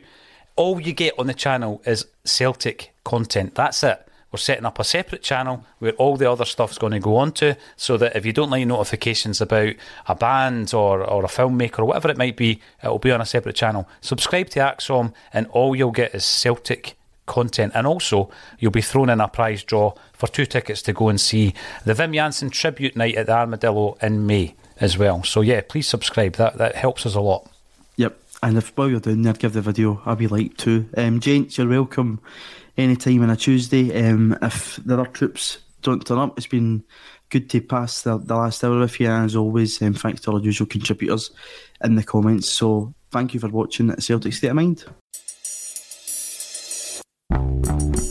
all you get on the channel is Celtic content. That's it. We're setting up a separate channel where all the other stuff's going to go onto so that if you don't like notifications about a band or, or a filmmaker or whatever it might be, it'll be on a separate channel. Subscribe to ACSOM and all you'll get is Celtic content. And also, you'll be thrown in a prize draw for two tickets to go and see the Wim Jansen tribute night at the Armadillo in May as well. So yeah, please subscribe. That that helps us a lot. Yep. And if while you're doing that, give the video a wee like too. Um, gents, you're welcome anytime on a Tuesday. Um, if the other troops don't turn up, it's been good to pass the, the last hour with you. And as always, um, thanks to the usual contributors in the comments. So thank you for watching Celtic State of Mind. Thank you.